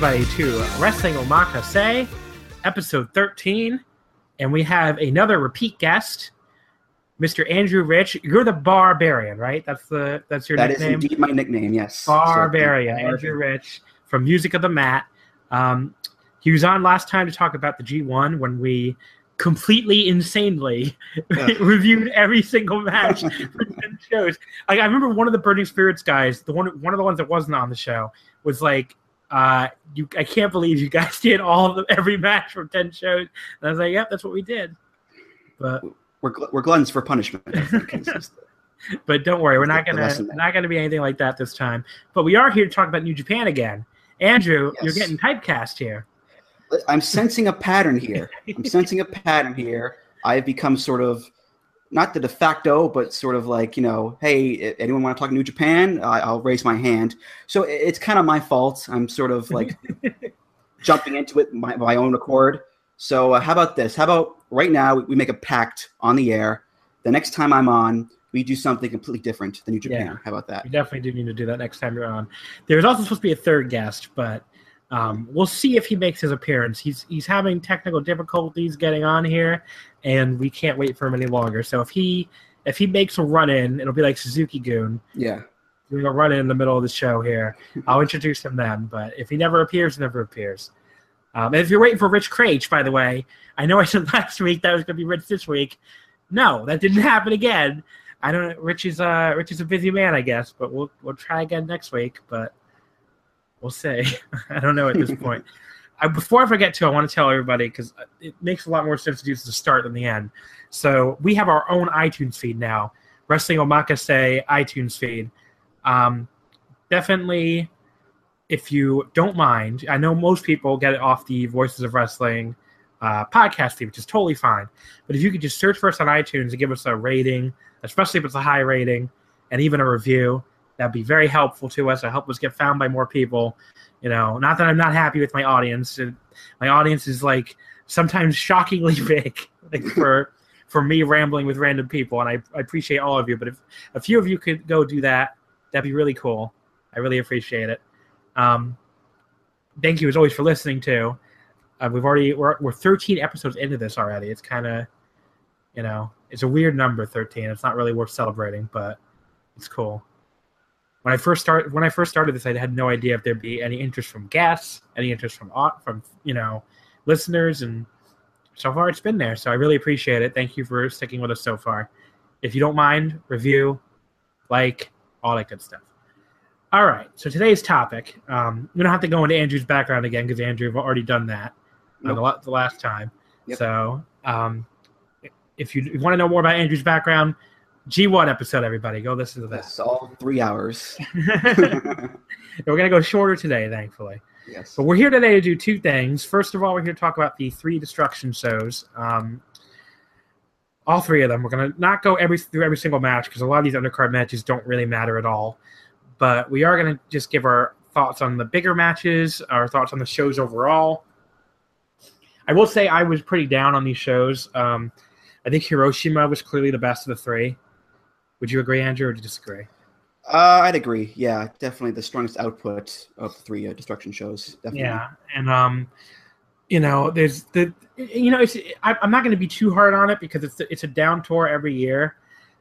Everybody to Wrestling Omakase, episode 13, and we have another repeat guest, Mr. Andrew Rich. You're the Barbarian, right? That's the that's your That is nickname. indeed my nickname. Yes, Barbarian, So, Andrew Rich from Music of the Mat. Um, he was on last time to talk about the G1 when we completely insanely reviewed every single match for 10 shows. Like I remember one of the Burning Spirits guys, the one one of the ones that wasn't on the show, was like, uh, "You, I can't believe you guys did all of the, every match from 10 shows." And I was like, "Yep, that's what we did." But We're, gl- we're gluttons for punishment. I think, is the- but don't worry, we're not gonna not gonna be anything like that this time. But we are here to talk about New Japan again. Andrew, you're Yes. getting typecast here. I'm sensing a pattern here. I'm sensing a pattern here. I've become sort of not the de facto, but sort of like you know, hey, anyone want to talk New Japan? I, I'll raise my hand. So it's kind of my fault. I'm sort of like jumping into it my, my own accord. So uh, how about this? How about right now we make a pact on the air? The next time I'm on, we do something completely different than New Japan. Yeah. How about that? We definitely do need to do that next time you're on. There's also supposed to be a third guest, but um, we'll see if he makes his appearance. He's he's having technical difficulties getting on here, and we can't wait for him any longer. So if he if he makes a run in, it'll be like Suzuki Gun. Yeah. We're gonna run in, in the middle of the show here. I'll introduce him then, but if he never appears, he never appears. Um, and if you're waiting for Rich Kraetsch, by the way, I know I said last week that was gonna be Rich this week. No, that didn't happen again. I don't. Rich is uh Rich is a busy man, I guess, but we'll we'll try again next week. But we'll say. I don't know at this point. I, before I forget to, I want to tell everybody because it makes a lot more sense to do this at the start than the end. So we have our own iTunes feed now, Wrestling Omakase iTunes feed. Um, definitely, if you don't mind, I know most people get it off the Voices of Wrestling uh, podcast feed, which is totally fine. But if you could just search for us on iTunes and give us a rating, especially if it's a high rating, and even a review, that'd be very helpful to us. It'll help us get found by more people. You know, not that I'm not happy with my audience. My audience is like sometimes shockingly big, like for for me rambling with random people, and I, I appreciate all of you. But if a few of you could go do that, that'd be really cool. I really appreciate it. Um, thank you as always for listening too. Uh, we've already we're, we're 13 episodes into this already. It's kind of, you know, it's a weird number 13. It's not really worth celebrating, but it's cool. When I first started when I first started this, I had no idea if there'd be any interest from guests, any interest from from you know listeners, and so far it's been there. So I really appreciate it. Thank you for sticking with us so far. If you don't mind, review, like, all that good stuff. All right. So today's topic, um, we don't have to go into Andrew's background again because Andrew have already done that the, Nope. the last time. Yep. So um, if you want to know more about Andrew's background, G1 episode, everybody, go listen to this. That's all three hours. We're gonna go shorter today, thankfully. yes. But we're here today to do two things. First of all, we're here to talk about the three destruction shows. Um, all three of them. We're gonna not go every through every single match because a lot of these undercard matches don't really matter at all. But we are gonna just give our thoughts on the bigger matches, our thoughts on the shows overall. I will say I was pretty down on these shows. Um, I think Hiroshima was clearly the best of the three. Would you agree, Andrew, or do you disagree? Uh, I'd agree. Yeah, definitely the strongest output of the three uh, destruction shows. Definitely. Yeah, and um, you know, there's the, you know, it's I, I'm not going to be too hard on it because it's it's a down tour every year.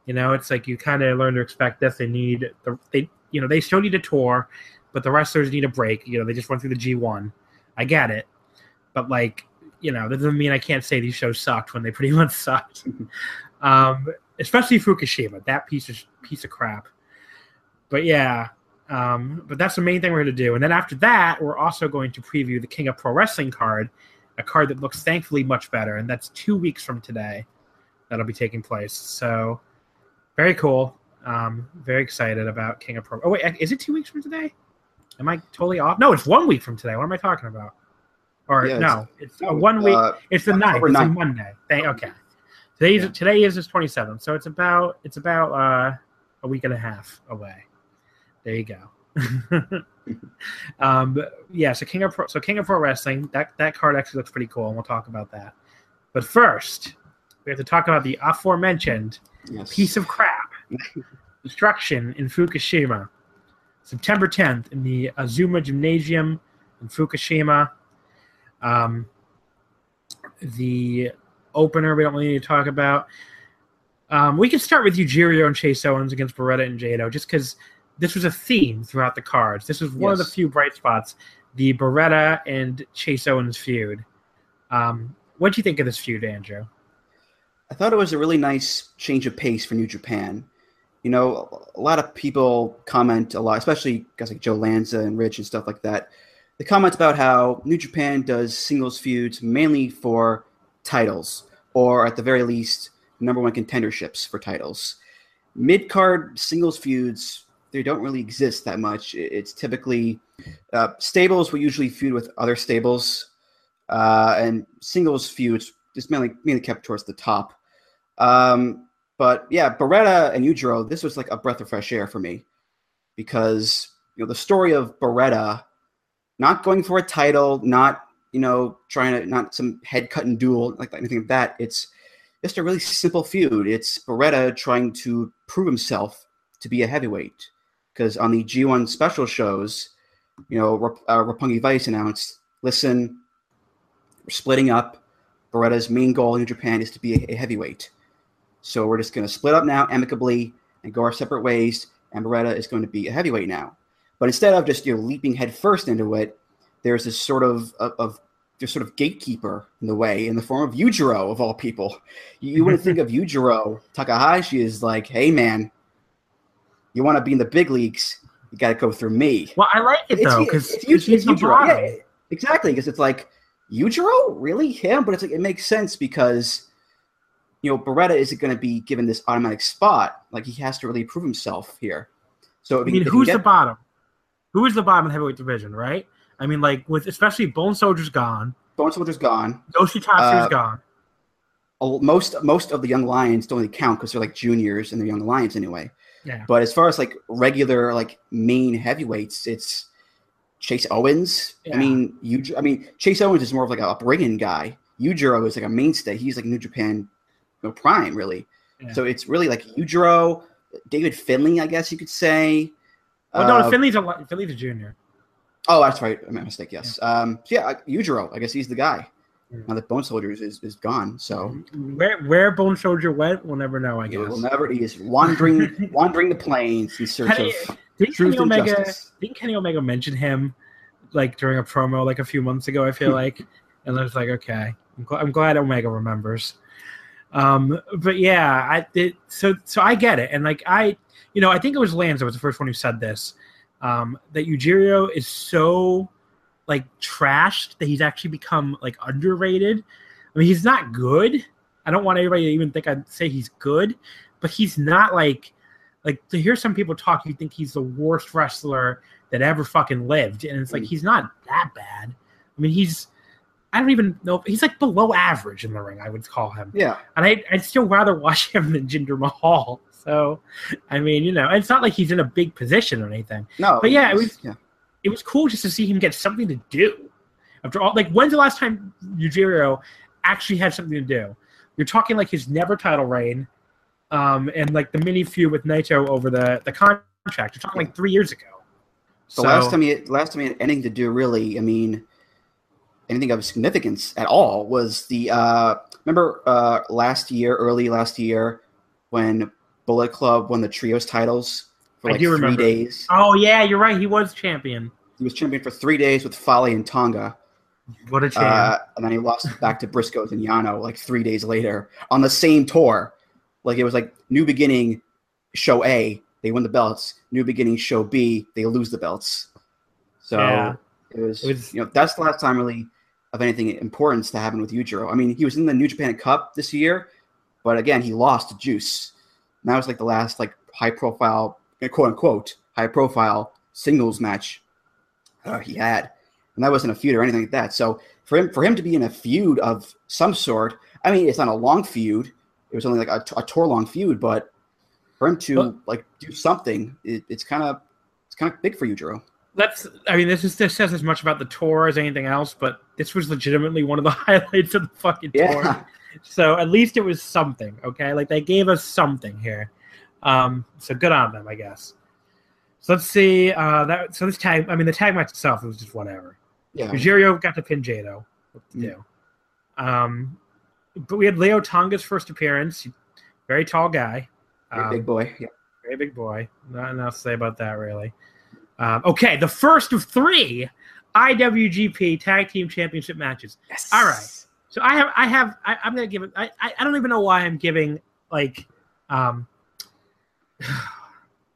You know, it's like you kind of learn to expect this. They need the they you know they still need a tour, but the wrestlers need a break. You know, they just went through the G1. I get it, but like you know, that doesn't mean I can't say these shows sucked when they pretty much sucked. um, especially Fukushima, that piece of piece of crap. But yeah, um, but that's the main thing we're going to do. And then after that, we're also going to preview the King of Pro Wrestling card, a card that looks thankfully much better. And that's two weeks from today that'll be taking place. So very cool. Um, very excited about King of Pro. Oh, wait, is it two weeks from today? Am I totally off? No, it's one week from today. What am I talking about? Or Yeah, no, it's a one week. Uh, it's the ninth. October It's a 9th. Monday. Okay. Today's Yeah. today is the twenty seventh, so it's about it's about uh, a week and a half away. There you go. um, yeah, so King of Pro, so King of Pro Wrestling that that card actually looks pretty cool, and we'll talk about that. But first, we have to talk about the aforementioned yes. piece of crap destruction in Fukushima, September 10th in the Azuma Gymnasium in Fukushima. Um, the opener we don't really need to talk about. Um, we can start with Yujiro and Chase Owens against Beretta and Jado, just because this was a theme throughout the cards. This was one of the few bright spots, the Beretta and Chase Owens feud. Um, what do you think of this feud, Andrew? I thought it was a really nice change of pace for New Japan. You know, a lot of people comment a lot, especially guys like Joe Lanza and Rich and stuff like that. They comment about how New Japan does singles feuds mainly for titles, or at the very least, number one contenderships for titles. Mid card singles feuds, they don't really exist that much. It's typically uh, stables will usually feud with other stables, uh, and singles feuds just mainly mainly kept towards the top. Um, but yeah, Beretta and Yujiro, this was like a breath of fresh air for me because you know the story of Beretta not going for a title, not you know trying to not some head cutting duel like anything like that. It's just a really simple feud. It's Beretta trying to prove himself to be a heavyweight because on the G1 special shows, you know, Rap- uh, Roppongi Vice announced, "Listen, we're splitting up. Beretta's main goal in Japan is to be a, a heavyweight. So we're just going to split up now amicably and go our separate ways. And Beretta is going to be a heavyweight now. But instead of just you know leaping headfirst into it, there's this sort of of, of this sort of gatekeeper in the way in the form of Yujiro of all people. You, wouldn't think of Yujiro Takahashi is like, hey man, you want to be in the big leagues, you got to go through me. Well, I like it It's- though because it's he's it's Yujiro. Yeah, exactly. Because it's like Yujiro, really him? But it's like it makes sense because you know Beretta isn't going to be given this automatic spot. Like he has to really prove himself here. So I mean, he- if he who's get- the bottom? Who is the bottom of the heavyweight division, right? I mean, like with especially Bone Soldier's gone, Bone Soldier's gone. Yoshitatsu's Uh, gone. Most most of the young lions don't really count because they're like juniors and they're young lions anyway. Yeah. But as far as like regular like main heavyweights, it's Chase Owens. Yeah. I mean, you. I mean, Chase Owens is more of like a bringing guy. Yujiro is like a mainstay. He's like New Japan, you know, prime really. Yeah. So it's really like Yujiro, David Finlay, I guess you could say. Well, no, Uh, Finlay's a Finlay's a junior. Oh, that's right. I made a mistake. Yes. Um. So yeah, Yujiro. I guess he's the guy. Now that Bone Soldiers is, is gone, so Where where Bone Soldier went, we'll never know. I guess. will never. He is wandering wandering the plains in search do of. Didn't Truth Kenny and Omega? justice. Didn't Kenny Omega mention him like during a promo like a few months ago? I feel like, and I was like, okay, I'm, gl- I'm glad Omega remembers. Um, but yeah, I it, so so I get it, and like I, you know, I think it was Lanza was the first one who said this. Um, that Yujiro is so like trashed that he's actually become like underrated. I mean, he's not good. I don't want anybody to even think I'd say he's good, but he's not like like to hear some people talk, you think he's the worst wrestler that ever fucking lived, and it's like he's not that bad. I mean, he's I don't even know he's like below average in the ring. I would call him, Yeah, and I I'd still rather watch him than Jinder Mahal. So, I mean, you know, it's not like he's in a big position or anything. no, But yeah, it was- yeah. It was cool just to see him get something to do. After all, like when's the last time Yujiro actually had something to do? You're talking like his never title reign, um, and like the mini feud with Naito over the the contract. You're talking like three years ago. The last time he last time he had anything to do really, I mean, anything of significance at all was the uh remember uh last year, early last year, when Bullet Club won the trios titles for I like do three remember. days. Oh yeah, you're right. He was champion. He was champion for three days with Fale and Tonga. What a champ! Uh, and then he lost back to Briscoes and Yano like three days later on the same tour. Like it was like New Beginning, Show A, they win the belts. New Beginning, Show B, they lose the belts. So Yeah. it, was, It was- you know, that's the last time really of anything importance to happen with Yujiro. I mean, he was in the New Japan Cup this year, but again, he lost to Juice. And that was like the last like high profile, quote unquote, high profile singles match uh, he had and that wasn't a feud or anything like that. So for him, for him to be in a feud of some sort, I mean, it's not a long feud. It was only like a, a tour long feud, but for him to But- like do something, it, it's kind of it's kind of big for Yujiro. That's. I mean, this is this says as much about the tour as anything else, but this was legitimately one of the highlights of the fucking tour. Yeah, So at least it was something, okay? Like they gave us something here. Um, so good on them, I guess. So let's see. Uh, that so this tag. I mean, the tag match itself it was just whatever. yeah. Yujiro got to pin Jado. What to Mm. do? Um, but we had Leo Tonga's first appearance. Very tall guy. Um, big boy. Yeah. very big boy. Nothing else to say about that, really. Um, okay, the first of three IWGP Tag Team Championship matches. Yes. All right. So I have, I have, I, I'm gonna give it. I, I, I don't even know why I'm giving like, um.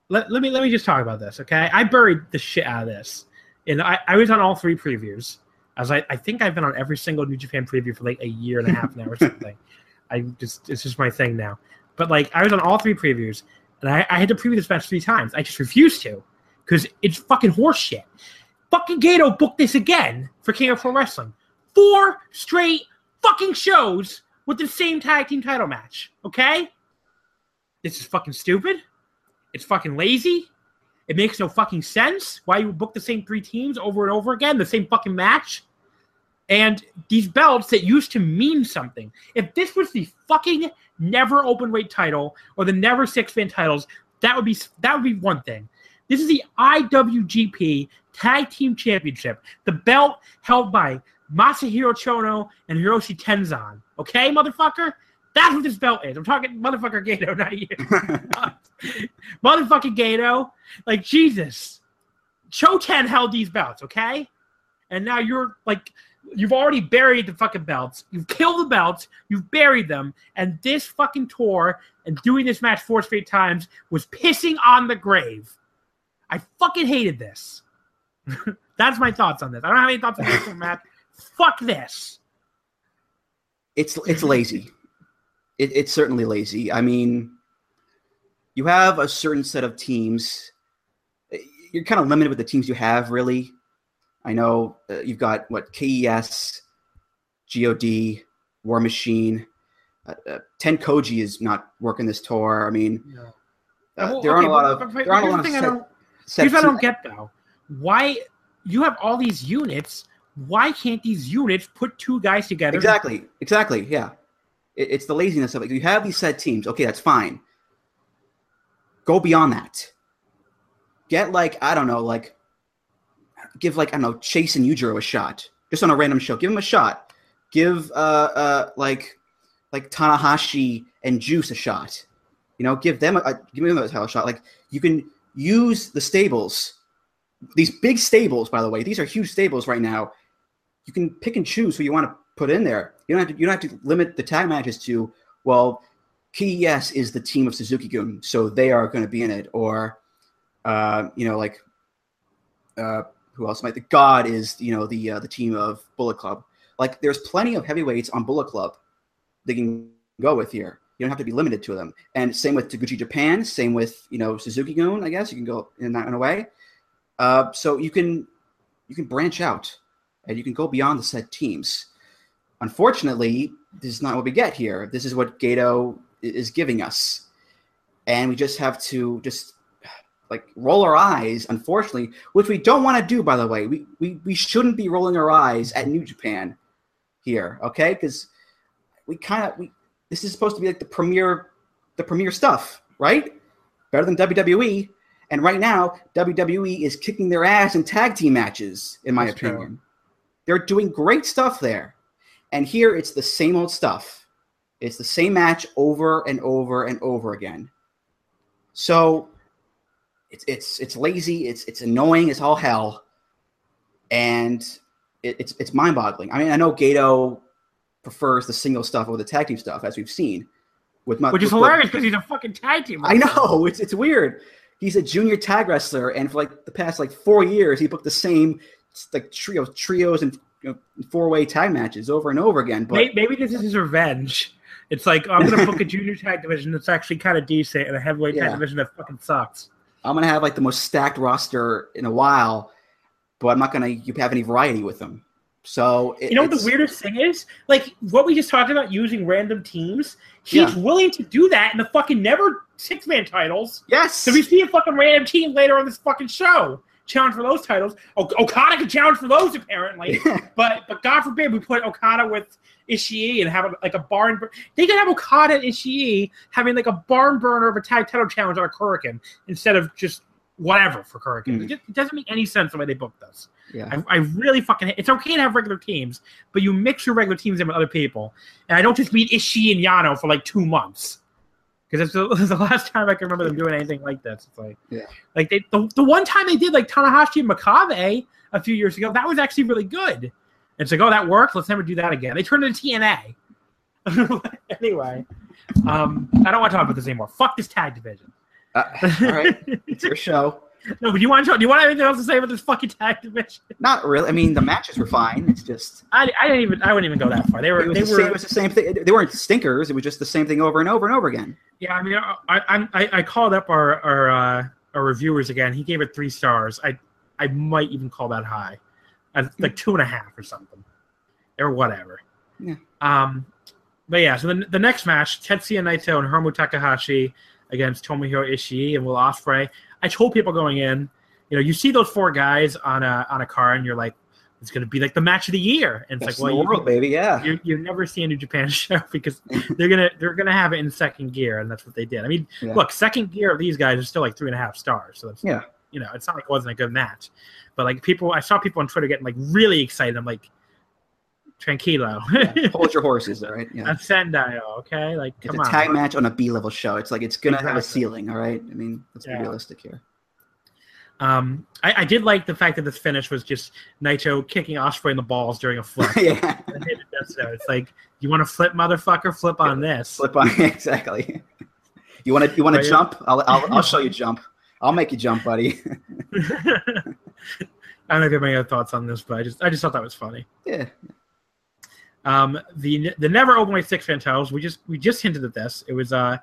Let, let me let me just talk about this, okay? I buried the shit out of this, and I, I was on all three previews. As I, I think I've been on every single New Japan preview for like a year and a half now or something. I just it's just my thing now. But like I was on all three previews, and I, I had to preview this match three times. I just refused to because it's fucking horseshit. Fucking Gedo booked this again for King of Pro Wrestling. Four straight fucking shows with the same tag team title match. Okay? This is fucking stupid. It's fucking lazy. It makes no fucking sense why you book the same three teams over and over again, the same fucking match. And these belts that used to mean something. If this was the fucking never open weight title or the never six man titles, that would be that would be one thing. This is the IWGP Tag Team Championship, the belt held by Masahiro Chono and Hiroshi Tenzan. Okay, motherfucker? That's what this belt is. I'm talking motherfucker Gedo, not you. motherfucking Gedo. Like, Jesus. Choten held these belts, okay? And now you're like, you've already buried the fucking belts. You've killed the belts. You've buried them. And this fucking tour and doing this match four straight times was pissing on the grave. I fucking hated this. That's my thoughts on this. I don't have any thoughts on this match. Fuck this. it's it's lazy. It, it's certainly lazy. I mean, you have a certain set of teams. You're kind of limited with the teams you have, really. I know uh, you've got what KES, God, War Machine. Uh, uh, Ten Koji is not working this tour. I mean, uh, Well, there aren't a lot but- of but- there aren't a but lot of here's the thing I don't- set Here's what I don't get though. Why you have all these units? Why can't these units put two guys together? Exactly. Exactly. Yeah. It, it's the laziness of it. You have these set teams. Okay, that's fine. Go beyond that. Get like I don't know, like give like I don't know Chase and Yujiro a shot just on a random show. Give him a shot. Give uh uh like like Tanahashi and Juice a shot. You know, give them a, a give them a title shot. Like you can use the stables. These big stables, by the way, these are huge stables right now. You can pick and choose who you want to put in there. You don't have to. You don't have to limit the tag matches to well, KES is the team of Suzuki Gun, so they are going to be in it, or uh, you know, like uh, who else might the God is you know the uh, the team of Bullet Club. Like there's plenty of heavyweights on Bullet Club they can go with here. You don't have to be limited to them. And same with Taguchi Japan. Same with you know Suzuki Gun. I guess you can go in that in a way. Uh, so you can you can branch out and you can go beyond the set teams. Unfortunately, this is not what we get here. This is what Gedo is giving us, and we just have to just like roll our eyes. Unfortunately, which we don't want to do. By the way, we we we shouldn't be rolling our eyes at New Japan here, okay? Because we kind of we this is supposed to be like the premier the premier stuff, right? Better than WWE. And right now, WWE is kicking their ass in tag team matches, in my That's true. They're doing great stuff there. And here it's the same old stuff. It's the same match over and over and over again. So it's it's it's lazy, it's it's annoying It's all hell. And it, it's it's mind-boggling. I mean, I know Gedo prefers the single stuff over the tag team stuff, as we've seen. With my, Which is with- hilarious because he's a fucking tag team. I know it's it's weird. He's a junior tag wrestler, and for like the past like four years, he booked the same like trios, trios, and you know, four way tag matches over and over again. But Maybe, maybe this is his revenge. It's like I'm gonna book a junior tag division that's actually kind of decent and a heavyweight Yeah. tag division that fucking sucks. I'm gonna have like the most stacked roster in a while, but I'm not gonna have any variety with them. So it, You know what the weirdest thing is? Like what we just talked about using random teams. He's Yeah. willing to do that in the fucking never six man titles. Yes, So we see a fucking random team later on this fucking show challenge for those titles. O- Okada can challenge for those apparently, but but God forbid we put Okada with Ishii and have a, like a barn. bur- They could have Okada and Ishii having like a barn burner of a tag title challenge on a Korakuen instead of just whatever for Korakuen. Mm. It, just, it doesn't make any sense the way they booked this. yeah. I, I really fucking hate. It's okay to have regular teams, but you mix your regular teams in with other people. And I don't just mean Ishii and Yano for like two months. Because it's, the, the last time I can remember them doing anything like this. It's like, Yeah. like they the, the one time they did like Tanahashi and Makabe a few years ago, that was actually really good. And it's like, oh, that worked. Let's never do that again. They turned it into TNA. anyway, um, I don't want to talk about this anymore. Fuck this tag division. Uh, all right, it's your show. No, but do you want to? Do you want anything else to say about this fucking tag division? Not really. I mean, the matches were fine. It's just I, I didn't even. I wouldn't even go that far. They were. it was, They the were. same, it was the same thing. They weren't stinkers. It was just the same thing over and over and over again. Yeah, I mean, I I, I, I called up our our uh, our reviewers again. He gave it three stars. I I might even call that high, uh, like two and a half or something, or whatever. Yeah. Um, but yeah, so the, the next match, Tetsuya Naito and Hiromu Takahashi against Tomohiro Ishii and Will Ospreay. I told people going in, you know, you see those four guys on a on a car, and you're like, it's going to be like the match of the year. And it's Best like, well, you, world, baby. Yeah. you you never see a New Japan show because they're gonna they're gonna have it in second gear, and that's what they did. I mean, Yeah. look, second gear of these guys is still like three and a half stars, so that's Yeah. you know, it's not like it wasn't a good match, but like people, I saw people on Twitter getting like really excited. I'm like, tranquilo, yeah. Hold your horses, all right? Yeah. a Sendai, okay, like It's come a on. tag match on a B level show. It's like it's gonna have a ceiling, all right? I mean, let's Yeah. be realistic here. Um, I, I did like the fact that this finish was just Naito kicking Ospreay in the balls during a flip. yeah. I hated so It's like you want to flip, motherfucker, flip on this. Flip on exactly. You want to you want to jump? I'll, I'll I'll show you jump. I'll make you jump, buddy. I don't know if you have any other thoughts on this, but I just I just thought that was funny. yeah. Um, the the never openweight six fan titles. We just we just hinted at this. It was uh,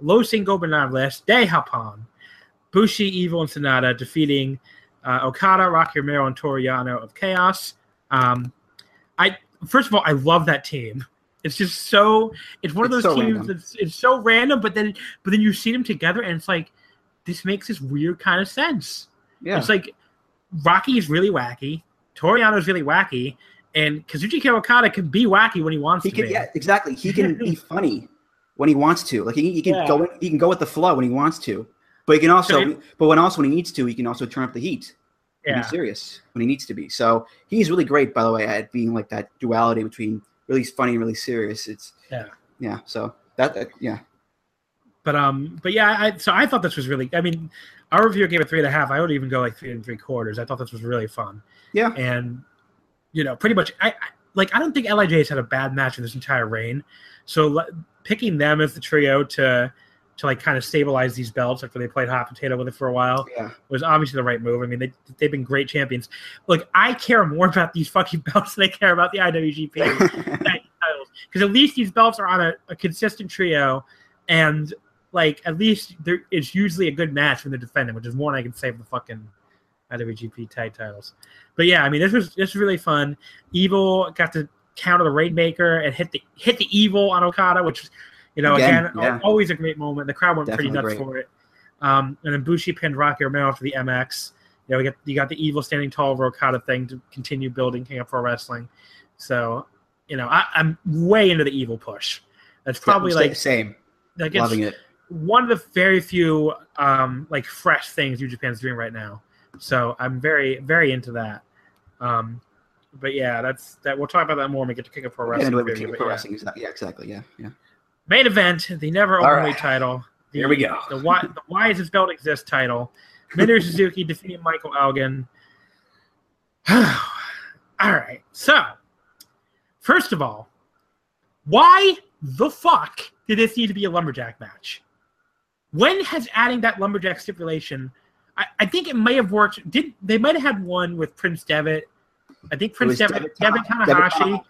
Los Ingobernables de Japón, Bushi, Evil, and Sanada defeating uh, Okada, Rocky Romero, and Toru Yano of Chaos. Um, I first of all, I love that team. It's just so. It's one of It's those so teams random. that's it's so random, but then but then you see them together, and it's like this makes this weird kind of sense. Yeah. It's like Rocky is really wacky, Toru Yano is really wacky, and Kazuchika Okada can be wacky when he wants he to can yeah, exactly. He can be funny when he wants to. Like he, he can Yeah. go he can go with the flow when he wants to. But he can also So but when also when he needs to, he can also turn up the heat. Yeah. be serious when he needs to be. So he's really great, by the way, at being like that duality between really funny and really serious. It's Yeah. yeah. So that, that yeah, But um, but yeah, I so I thought this was really. I mean, Our review gave it three and a half. I would even go like three and three quarters. I thought this was really fun. Yeah. and you know, pretty much, I, I like. I don't think Lij has had a bad match in this entire reign. So le- picking them as the trio to to like kind of stabilize these belts, after they played hot potato with it for a while, Yeah. was obviously the right move. I mean, they they've been great champions. Look, I care more about these fucking belts than I care about the IWGP titles because at least these belts are on a, a consistent trio, and like at least there it's usually a good match when they're defending, which is more than I can say for the fucking IWGP tag titles. But yeah, I mean this was this was really fun. Evil got to counter the Rainmaker and hit the hit the Evil on Okada, which was you know Again, again, yeah. always a great moment. The crowd went pretty nuts great. for it. Um, and then Bushi pinned Rocky Romero after the MX. You know, we got you got the Evil standing tall over Okada thing to continue building King of Pro Wrestling. So, you know, I, I'm way into the Evil push. That's probably Sa- like same. like it's Loving it. one of the very few um like fresh things New Japan's doing right now. So I'm very very into that. Um, but yeah, that's that. We'll talk about that more when we get to King of Pro Wrestling. into it with review, King of Pro yeah. Wrestling. Exactly. Yeah, exactly. Yeah, yeah. Main event, the never All openweight right. title. The, Here we go. The why the why does this belt exist title. Minoru Suzuki defeating Michael Elgin. all right. So, first of all, why the fuck did this need to be a lumberjack match? When has adding that lumberjack stipulation? I, I think it may have worked. Did they might have had one with Prince Devitt? I think Prince Devitt, Devitt Devitt Tana- Devitt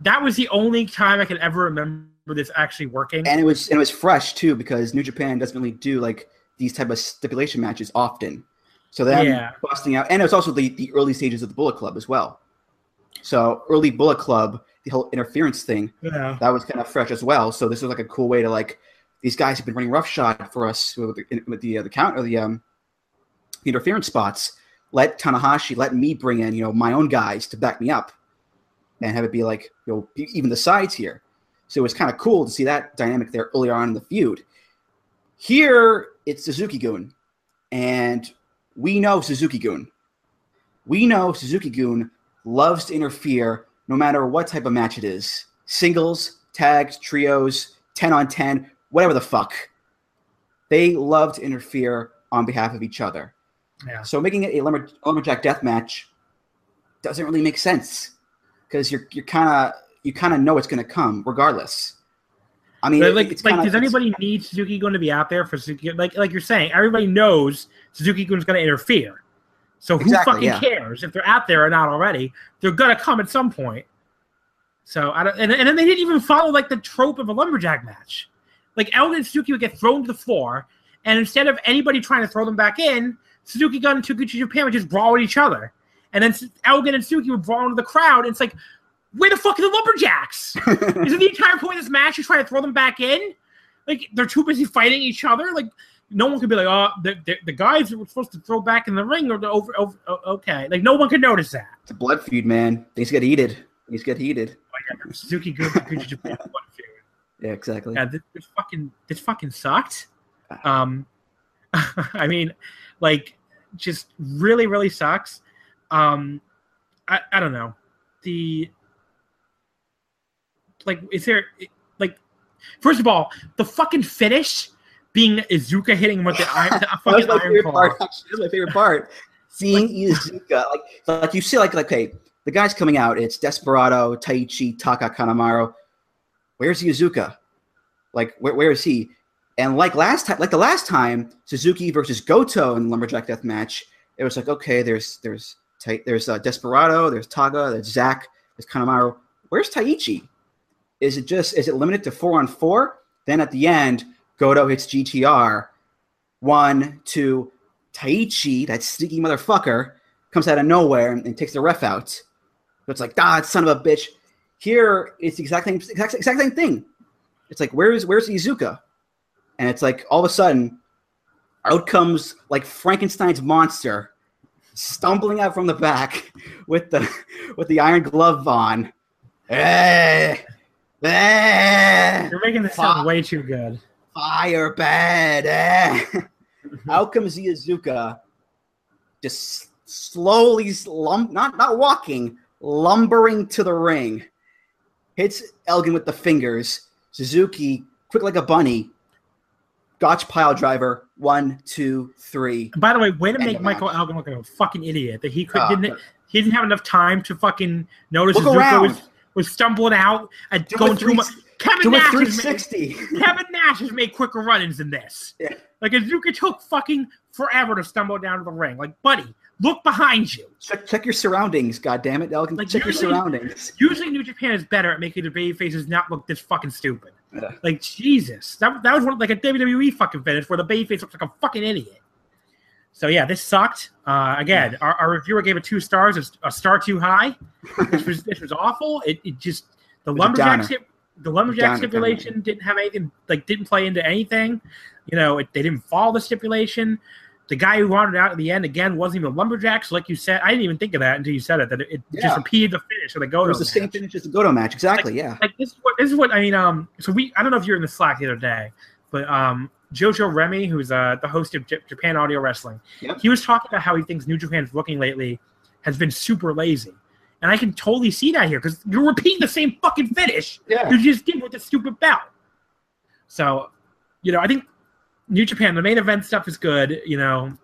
That was the only time I can ever remember this actually working. And it was and it was fresh too because New Japan doesn't really do like these type of stipulation matches often. So them Yeah. busting out, and it was also the the early stages of the Bullet Club as well. So early Bullet Club, the whole interference thing, yeah. that was kind of fresh as well. So this was like a cool way to like these guys have been running roughshod for us with the, with the uh, the count or the um the interference spots. Let Tanahashi, let me bring in you know my own guys to back me up, and have it be like you know even the sides here. So it was kind of cool to see that dynamic there earlier on in the feud. Here it's Suzuki Gun, and we know Suzuki Gun. We know Suzuki Gun loves to interfere no matter what type of match it is singles, tags, trios, 10 on 10, whatever the fuck. They love to interfere on behalf of each other. Yeah. So making it a lumber, lumberjack death match doesn't really make sense because you're you're kind of you kind of know it's going to come regardless. I mean, But like, it's like, kinda- does anybody need Suzuki going to be out there for Suzuki? Like, like you're saying, everybody knows Suzuki Gun's going to interfere. So who Exactly, fucking yeah. cares if they're out there or not already? They're going to come at some point. So I don't, and, and then they didn't even follow like the trope of a lumberjack match. Like Elgin and Suzuki would get thrown to the floor, and instead of anybody trying to throw them back in, Suzuki Gun and Taguchi Japan would just brawl at each other, and then Elgin and Suzuki would brawl into the crowd. And it's like, where the fuck are the lumberjacks? Isn't the entire point of this match is trying to throw them back in? Like they're too busy fighting each other. Like no one could be like, oh, the, the, the guys that were supposed to throw back in the ring are the over, over. Okay, like no one could notice that. It's a blood feud, man. Things get heated. Things get heated. Yeah, Suzuki Gun, Taguchi Japan. a feud. Yeah, exactly. Yeah, this, this fucking this fucking sucked. Um, I mean, like, just really, really sucks. Um, I, I don't know. The like, is there like, first of all, the fucking finish being Iizuka hitting him with the iron, the That was my iron favorite part. Actually, that's my favorite part. Seeing Iizuka, like, like you see, like, like, hey, the guys coming out. It's Desperado, Taichi, Taka, Kanemaru. Where's Iizuka? Like, where, where is he? And like last time, like the last time, Suzuki versus Goto in the Lumberjack Death match, it was like, okay, there's there's there's uh, Desperado, there's Taka, there's Zack, there's Kanemaru. Where's Taichi? Is it just is it limited to four on four? Then at the end, Goto hits GTR. One, two, Taichi, that sneaky motherfucker, comes out of nowhere and, and takes the ref out. So it's like, ah, son of a bitch. Here, it's the exact same, exact, exact same thing. It's like, where's where's Iizuka? And it's like all of a sudden, out comes like Frankenstein's monster, stumbling out from the back with the with the iron glove on. Eh, eh, You're making this sound way too good. fire bad. Eh. out comes Iizuka, just slowly slump, not not walking, lumbering to the ring. Hits Elgin with the fingers. Suzuki, quick like a bunny, Gotch pile driver. One, two, three. By the way, way to make Michael. Elgin look like a fucking idiot. That he could Ah, didn't he didn't have enough time to fucking notice Look around. was was stumbling out and going too much. Kevin Nash has made, 360. Kevin Nash has made quicker run-ins than this. Yeah. Like Iizuka took fucking forever to stumble down to the ring. Like, buddy, look behind you. check, check your surroundings. God damn it, Elgin. Like, check your surroundings. Usually, New Japan is better at making the baby faces not look this fucking stupid. Yeah. Like Jesus, that, that was one like a WWE fucking finish where the babyface looks like a fucking idiot. So yeah, this sucked. Uh, again, our, our reviewer gave it two stars, a, a star too high. this was this was awful. It, it just the a lumberjack the lumberjack stipulation didn't have anything like didn't play into anything. You know, it, they didn't follow the stipulation. The guy who wanted out at the end again wasn't even a lumberjack. So like you said, I didn't even think of that until you said it. That it, it Yeah. just repeated the finish of the It go. was the same finish as the Goto match. Exactly. yeah. Like this is what this is what I mean. Um, so we I don't know if you're in the Slack the other day, but um, Jojo Remy, who's uh the host of J- Japan Audio Wrestling, Yep. he was talking about how he thinks New Japan's booking lately has been super lazy, and I can totally see that here because you're repeating the same fucking finish Yeah. you just did with the stupid bout. So, you know, I think New Japan, the main event stuff is good. You know,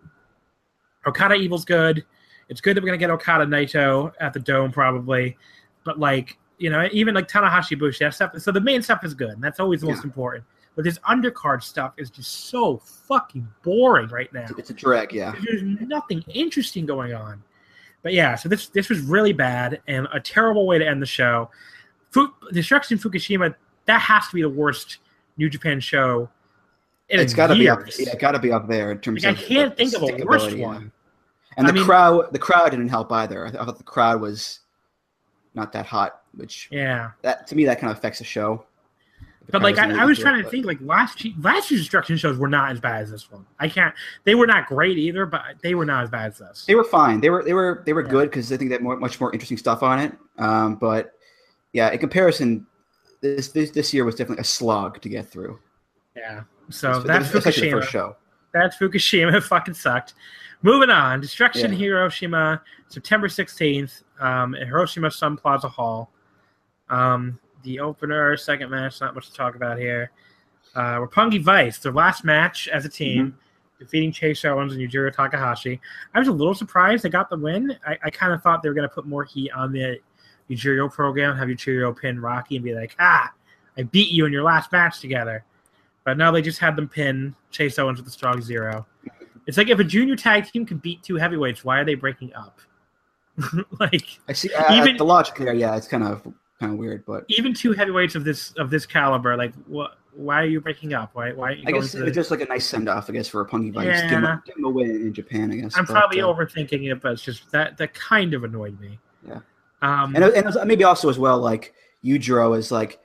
Okada Evil's good. It's good that we're gonna get Okada Naito at the Dome probably, but like you know, even like Tanahashi Bushi, that stuff. So the main stuff is good, and that's always the most important. But this undercard stuff is just so fucking boring right now. It's a drag. Yeah. There's nothing interesting going on. But yeah, so this this was really bad and a terrible way to end the show. Fu- Destruction Fukushima, that has to be the worst New Japan show. It's got to be up. Yeah, got to be up there in terms Like, I can't think of a worse one. And I the mean- crowd, the crowd didn't help either. I, thought the crowd was not that hot, which Yeah, that to me that kind of affects the show. The but like I, I was trying it, to but- think, like last last year's Destruction shows were not as bad as this one. I can't. They were not great either, but they were not as bad as this. They were fine. They were they were they were Yeah. good because I think they had more, much more interesting stuff on it. Um, but yeah, in comparison, this, this this year was definitely a slog to get through. Yeah. So that's the Fukushima. first show. That's Fukushima. It fucking sucked. Moving on. Destruction Yeah. Hiroshima, September 16th, um, at Hiroshima Sun Plaza Hall. Um, the opener, second match, not much to talk about here. Uh, Roppongi Vice, their last match as a team, Mm-hmm. defeating Chase Owens and Yujiro Takahashi. I was a little surprised they got the win. I, I kind of thought they were going to put more heat on the Yujiro program, have Yujiro pin Rocky and be like, ah, I beat you in your last match together. But now they just had them pin Chase Owens with a strong zero. It's like if a junior tag team can beat two heavyweights, why are they breaking up? like I see I, Even- the logic there. Yeah, it's kind of kind of weird, but even two heavyweights of this of this caliber, like what? Why are you breaking up? Why? Why? Are you I going guess to it the- just like a nice send off. I guess for a Roppongi Vice, give, him Yeah. give him a win in Japan. I guess I'm but, probably uh, overthinking it, but it's just that that kind of annoyed me. Yeah. Um, and, and maybe also as well like Yujiro is like,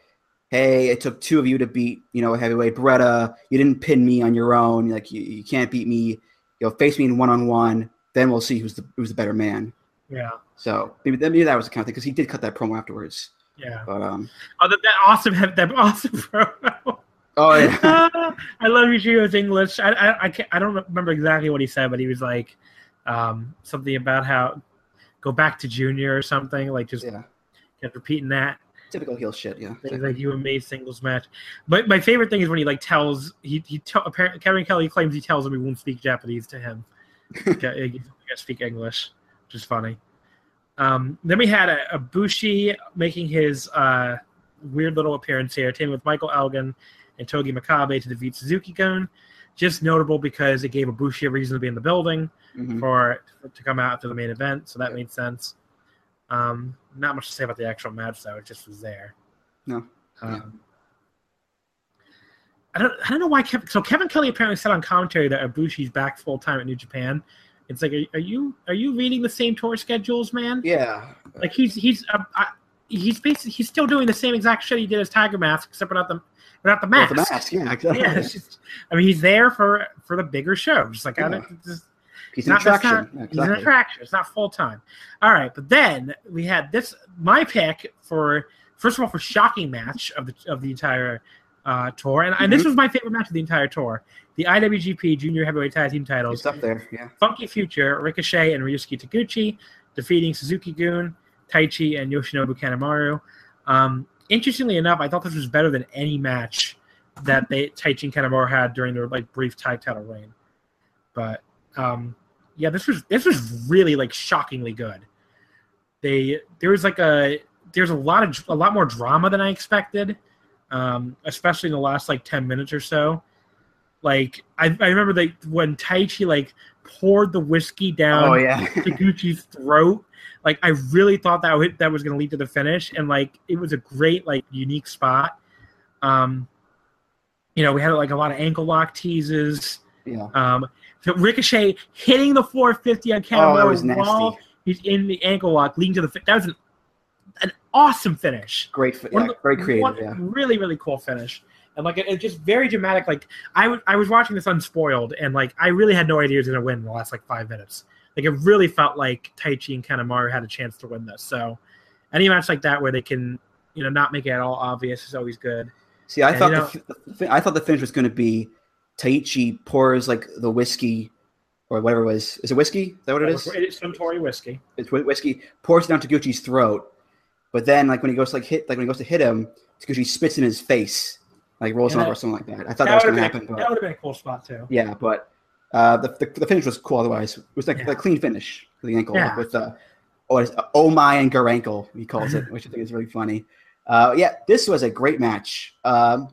hey, it took two of you to beat you know a heavyweight Beretta. You didn't pin me on your own. Like you, you can't beat me. You know, face me in one on one. Then we'll see who's the who's the better man. yeah, So maybe, maybe that was the kind of thing because he did cut that promo afterwards. yeah. But um, Oh, that, that awesome, that awesome promo. oh yeah, I love Yujiro's English. I I I, can't, I don't remember exactly what he said, but he was like um, something about how go back to junior or something. Like just yeah, kept repeating that. Typical heel shit. Yeah, Things like you and singles match. But my favorite thing is when he like tells he he t- apparently Kevin Kelly claims he tells him he won't speak Japanese to him. he got speak English, which is funny. Um, then we had a, Ibushi making his uh, weird little appearance here, teaming with Michael Elgin and Togi Makabe to defeat Suzuki Gun. Just notable because it gave Ibushi a reason to be in the building Mhm. for to come out after the main event, so that made sense. Um, not much to say about the actual match though; it just was there. No. Um, I don't. I don't know why. Kevin, so Kevin Kelly apparently said on commentary that Ibushi's back full time at New Japan. It's like, are, are you are you reading the same tour schedules, man? yeah. Like he's he's uh, uh, he's basically he's still doing the same exact shit he did as Tiger Mask, except without the without the mask. the mask. Yeah, exactly. Yeah, just, I mean, he's there for for the bigger shows. Just like, I Yeah. don't, just, He's an not, attraction. not- Yeah, He's an attraction. It's not full time. All right, but then we had this. My pick for first of all for shocking match of the of the entire uh, tour, and, and this Mhm. was my favorite match of the entire tour: the IWGP Junior Heavyweight Tag Team titles. It's up there. Yeah. Funky Future, Ricochet, and Ryusuke Taguchi defeating Suzuki Gun, Taichi, and Yoshinobu Kanemaru. Um, interestingly enough, I thought this was better than any match that they Taichi and Kanemaru had during their like brief tag title reign. But um, yeah, this was this was really like shockingly good. They there was like a there's a lot of a lot more drama than I expected, um, especially in the last like ten minutes or so. Like I, I remember like when Taichi like poured the whiskey down Oh yeah. Taguchi's throat. Like I really thought that would, that was going to lead to the finish, and like it was a great like unique spot. Um, you know, we had like a lot of ankle lock teases. yeah. Um, so Ricochet hitting the 450 on Oh, that was nasty. while he's in the ankle lock, leading to the that was an an awesome finish. Great. fi- Yeah, the- very creative. Yeah. Really, really cool finish. And like it, it's just very dramatic. Like I was I was watching this unspoiled, and like I really had no idea he was gonna win in the last like five minutes. Like it really felt like Taichi and Kanemaru had a chance to win this. So any match like that where they can, you know, not make it at all obvious is always good. See, I And, thought you the, know- f- the, I thought the finish was going to be Taichi pours like the whiskey or whatever it was. Is it whiskey? Is that what it is? It's Suntory whiskey. It's whiskey. Pours it down Taguchi's throat, but then like when he goes to like hit like when he goes to hit him, Taguchi spits in his face, like rolls him over or something like that. I thought that, was going to happen, That would have been a cool spot too. yeah, but uh, the, the the finish was cool. Otherwise, it was like Yeah. a clean finish for the ankle Yeah. with uh, oh, oh my and Garankle he calls it, which I think is really funny. Uh, yeah, this was a great match. Um,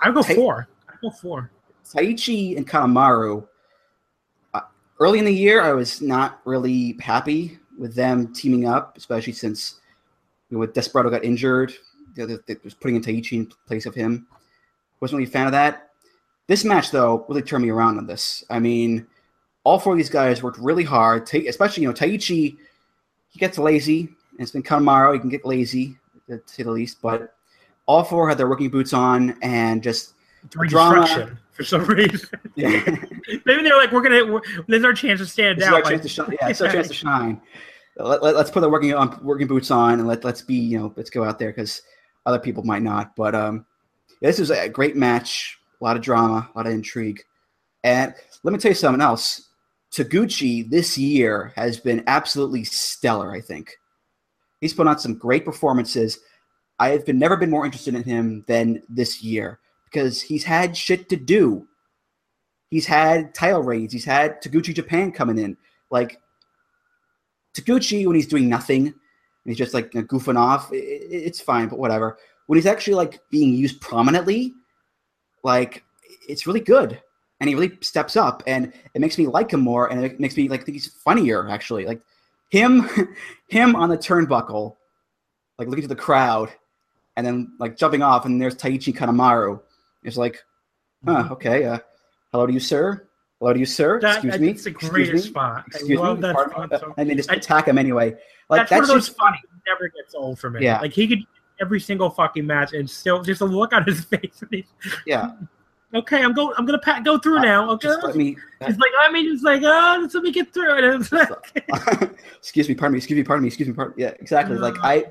I go four. I go four. Taichi and Kanemaru. Uh, early in the year, I was not really happy with them teaming up, especially since you know, with Desperado got injured. The other they was putting in Taichi in place of him. Wasn't really a fan of that. This match, though, really turned me around on this. I mean, all four of these guys worked really hard. Ta- especially, you know, Taichi, he gets lazy. And it's been Kanemaru, he can get lazy, to say the least. But all four had their working boots on and just Three Drama. destruction for some reason. yeah. Maybe they're like, we're gonna. We're, this is our chance to stand This out. like- chance to shine. Yeah, it's our chance to shine. Let, let, us put the working on working boots on and let let's be you know let's go out there because other people might not. But um, yeah, this was a great match. A lot of drama, a lot of intrigue, and let me tell you something else. Taguchi this year has been absolutely stellar. I think he's put on some great performances. I have been never been more interested in him than this year because he's had shit to do. He's had title reigns. He's had Taguchi Japan coming in. Like Taguchi, when he's doing nothing, and he's just like goofing off, i i- it's fine, but whatever. When he's actually like being used prominently, like it's really good, and he really steps up, and it makes me like him more, and it makes me like think he's funnier actually. Like him, him on the turnbuckle, like looking to the crowd, and then like jumping off, and there's Taichi Kanemaru. It's like, huh, mm-hmm. okay, uh, hello to you, sir. Hello to you, sir. That- Excuse me. It's the greatest spot. Excuse I love me. that Pardon spot so and they just I- attack him anyway. Like that's, one that's of those just funny never gets old for me. Yeah. Like he could every single fucking match and still just a look on his face. Yeah. okay, I'm going. I'm gonna pa- go through uh, now. Okay. Just let me. Uh, he's like, I mean, it's like, oh, just let me get through it. And it's like, excuse me. Pardon me. Excuse me. Pardon me. Excuse me. Pardon. Yeah. Exactly. Like uh. I,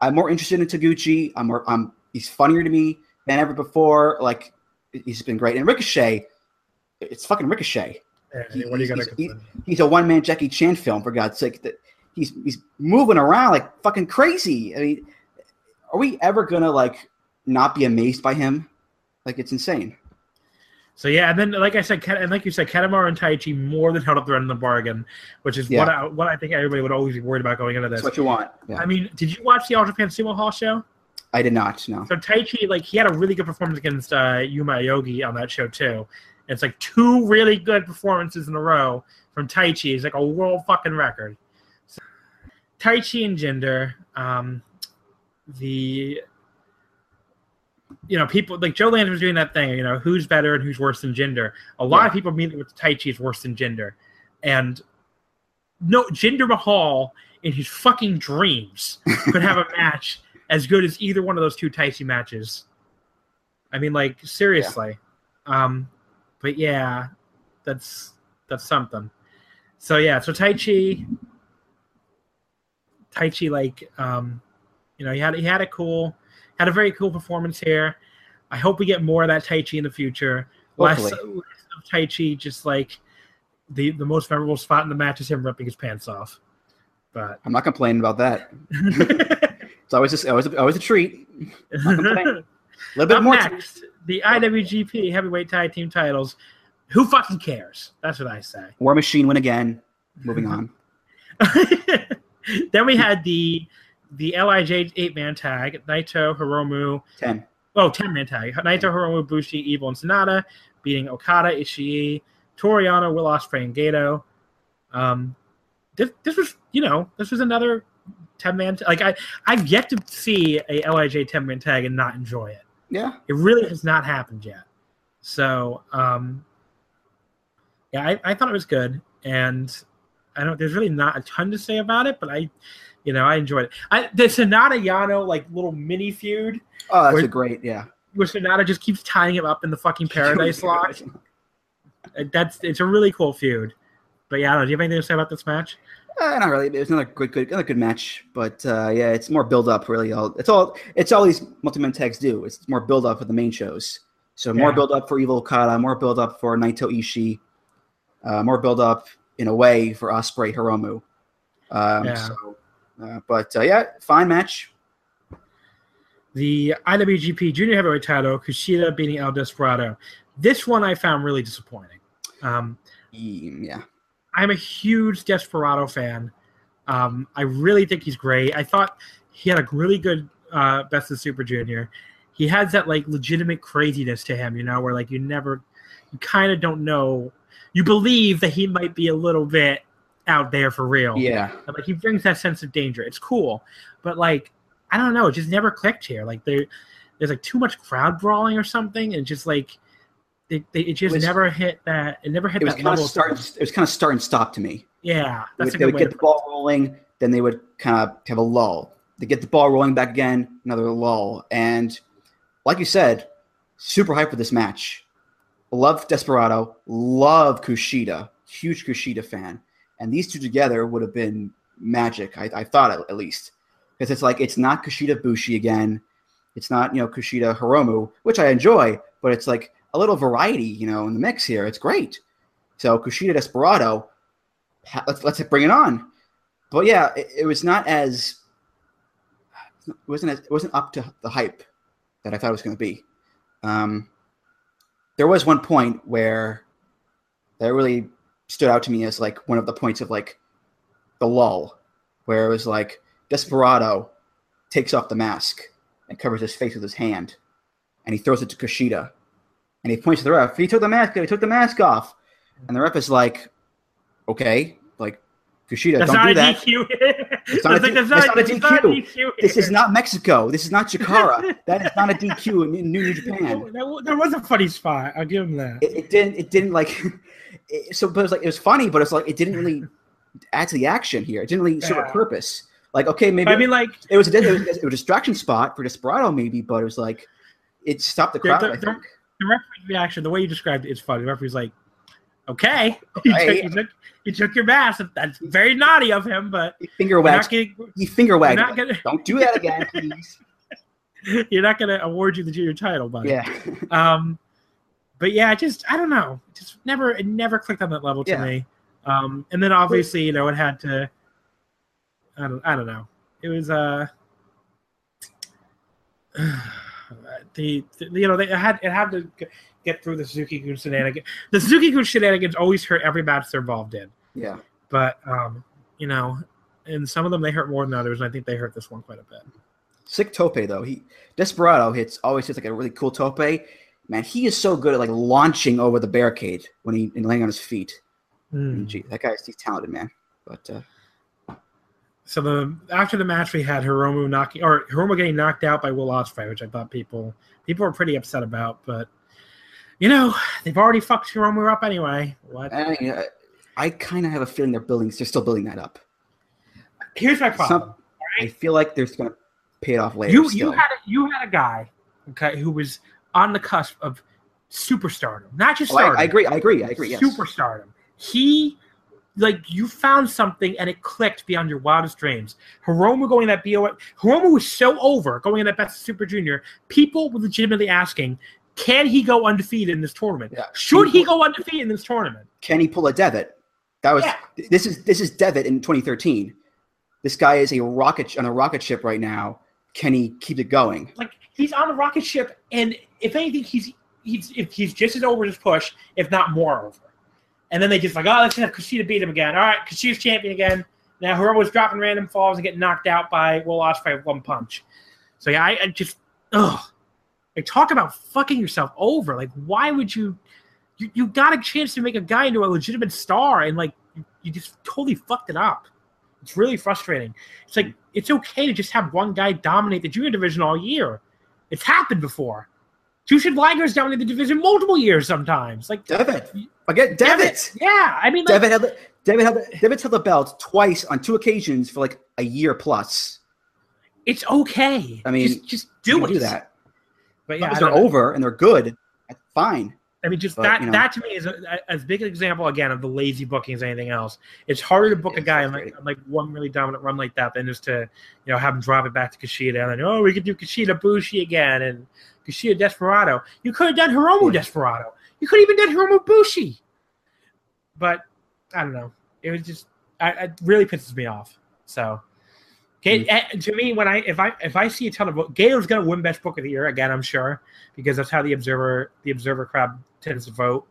I'm more interested in Taguchi. I'm more. I'm. He's funnier to me than ever before. Like he's been great. And Ricochet, it's fucking Ricochet. He- what are you gonna? he's- he- He's a one man Jackie Chan film for God's sake. That he's he's moving around like fucking crazy. I mean, are we ever gonna like not be amazed by him? Like it's insane. So yeah, and then like I said, and like you said, Kanemaru and Taichi more than held up the end of the bargain, which is Yeah. what I, what I think everybody would always be worried about going into this. That's what you want. Yeah. I mean, did you watch the All Japan Sumo Hall show? I did not. No. So Taichi, like, he had a really good performance against uh, Yuma Aoyagi on that show too. It's like two really good performances in a row from Taichi. It's like a world fucking record. So, Taichi and Jinder, um, the you know people like Joe Lanza was doing that thing. You know who's better and who's worse than Jinder. A lot Yeah. of people mean that Taichi is worse than Jinder, and no Jinder Mahal in his fucking dreams could have a match as good as either one of those two Taichi matches. I mean, like seriously. Um, but yeah, that's that's something. So yeah, so Taichi, Taichi, like, um, you know, he had he had a cool, had a very cool performance here. I hope we get more of that Taichi in the future. Less, less of Taichi, just like the the most memorable spot in the match is him ripping his pants off. But I'm not complaining about that. It's always just always always a treat. A little bit Up more. next, the IWGP Heavyweight Tag Team titles. Who fucking cares? That's what I say. War Machine win again. Moving on. then we had the the Lij eight man tag: Naito, Hiromu, Ten. oh 10 man tag: Naito, Hiromu, Bushi, Evil, and Sanada, beating Okada, Ishii, Toru Yano, Will Ospreay, and Gedo. Um, this this was you know this was another 10 man like I I've yet to see a Lij 10 man tag and not enjoy it. Yeah. It really has not happened yet. So, um, yeah, I, I thought it was good, and I don't. There's really not a ton to say about it, but I, you know, I enjoyed it. I, the Sanada Yano like little mini feud Oh, that's Where- a great. Yeah. where Sanada just keeps tying him up in the fucking paradise lock. Uh, That's it's a really cool feud. But yeah, I don't know. Do you have anything to say about this match? Uh, not really. It was another good, good, another good match. But uh, yeah, it's more build up. Really, all it's all it's all these multi-man tags do. It's more build up for the main shows. So more Yeah. build up for Evil Okada, more build up for Naito Ishii, uh, more build up in a way for Ospreay Hiromu. Um, Yeah. So, uh, but uh, yeah, fine match. The IWGP Junior Heavyweight title, Kushida beating El Desperado. This one I found really disappointing. Um, Mm, Yeah, I'm a huge Desperado fan. Um, I really think he's great. I thought he had a really good uh, Best of Super Junior. He has that like legitimate craziness to him, you know, where like you never, you kind of don't know. You believe that he might be a little bit out there for real. yeah. And, like he brings that sense of danger. It's cool, but like I don't know, it just never clicked here. Like there, there's like too much crowd brawling or something, and just like it, it just was- never hit that. It never hit It was that kind level. of start. It was kind of start and stop to me. Yeah, They that's would, a they would get the ball rolling, then they would kind of have a lull. They get the ball rolling back again, another lull. And like you said, super hype for this match. Love Desperado, love Kushida, huge Kushida fan. And these two together would have been magic, I, I thought at, at least. Because it's like, it's not Kushida Bushi again. It's not, you know, Kushida Hiromu, which I enjoy, but it's like a little variety, you know, in the mix here. It's great. So Kushida Desperado, let's let's bring it on. But yeah, it, it was not as it wasn't as, it wasn't up to the hype that I thought it was going to be. Um, there was one point where that really stood out to me as like one of the points of like the lull, where it was like Desperado takes off the mask and covers his face with his hand, and he throws it to Kushida, and he points to the ref. He took the mask. He took the mask off, and the ref is like, "Okay, like Kushida, that's don't not do a that. It's not a I think D- that's it's not a not DQ. DQ This is not Mexico. This is not Chikara. that is not a DQ in, in New Japan. There was a funny spot. I'll give him that. It, it didn't. It didn't like. It, so, but it was like it was funny, but it's like it didn't really add to the action here. It didn't really serve a purpose. Like, okay, maybe I mean, like it was a it was, a distraction spot for Desperado, maybe, but it was like it stopped the crowd. I think. The referee's reaction, the way you described it is funny. The referee's like, "Okay, he, took, he, took, he took your mask. That's very naughty of him, but He finger we're wags. not getting, He finger wagged. gonna- Don't do that again, please. you're not going to award you the junior title, buddy." yeah. Um, but yeah, just I don't know, It just never it never clicked on that level to Yeah. me. Um, and then obviously you know it had to. I don't I don't know. It was uh. The, the you know they had it had to get through the Suzuki Gun shenanigans. The Suzuki Gun shenanigans always hurt every match they're involved in, Yeah. but um, you know, and some of them they hurt more than others. And I think they hurt this one quite a bit. Sick tope though. He Desperado hits always hits like a really cool tope. Man, he is so good at like launching over the barricade when he and laying on his feet. Hmm. Gee, that guy's he's talented, man. But uh, So the after the match we had Hiromu knocking or Hiromu getting knocked out by Will Ospreay, which I thought people people were pretty upset about, but you know they've already fucked Hiromu up anyway. What? I, uh, I kind of have a feeling they're building. They're still building that up. Here's my problem. Some, I feel like they're going to pay it off later. you still. you had a, you had a guy, okay, who was on the cusp of superstardom, not just Oh, I. I agree. I agree. I agree. Yes. superstardom. He, like, you found something and it clicked beyond your wildest dreams. Hiromu going that BO, Hiromu was so over going in that Best Super Junior. People were legitimately asking, can he go undefeated in this tournament? Yeah. Should he go undefeated in this tournament? Can he pull a Devitt? That was Yeah. this is this is Devitt in 2013. This guy is a rocket on a rocket ship right now. Can he keep it going? Like he's on a rocket ship, and if anything, he's he's if he's just as over as push, if not more over. And then they just like, oh, let's have Kushida beat him again. All right, Kushida's champion again. Now whoever was dropping random falls and getting knocked out by Will Ospreay with one punch. So yeah, I, I just ugh. Like talk about fucking yourself over. Like, why would you? You you got a chance to make a guy into a legitimate star, and like you just totally fucked it up. It's really frustrating. It's like it's okay to just have one guy dominate the junior division all year. It's happened before. Jushin Liger's dominated the division multiple years sometimes. Like Devitt. Again, Devitt. yeah. I mean, like, Devitt held the, Devitt held the, Devitt held the belt twice on two occasions for like a year plus. it's okay. I mean, just, just do it. do that. But yeah, they're over and they're good. Fine. I mean, just But, that you know. that to me is a, as big an example again of the lazy booking as anything else. It's harder to book a guy on like, on, like one really dominant run like that than just to you know have him drop it back to Kushida and then oh we could do Kushida Bushi again and Kushida Desperado. You could have done Hiromu. Desperado. You could have even done Hiromu Bushi. But I don't know. It was just I, it really pisses me off. So. Okay, Mm. eh, to me, when I if I if I see a ton of Gedo's gonna win best book of the year again, I'm sure because that's how the observer the observer crowd tends to vote,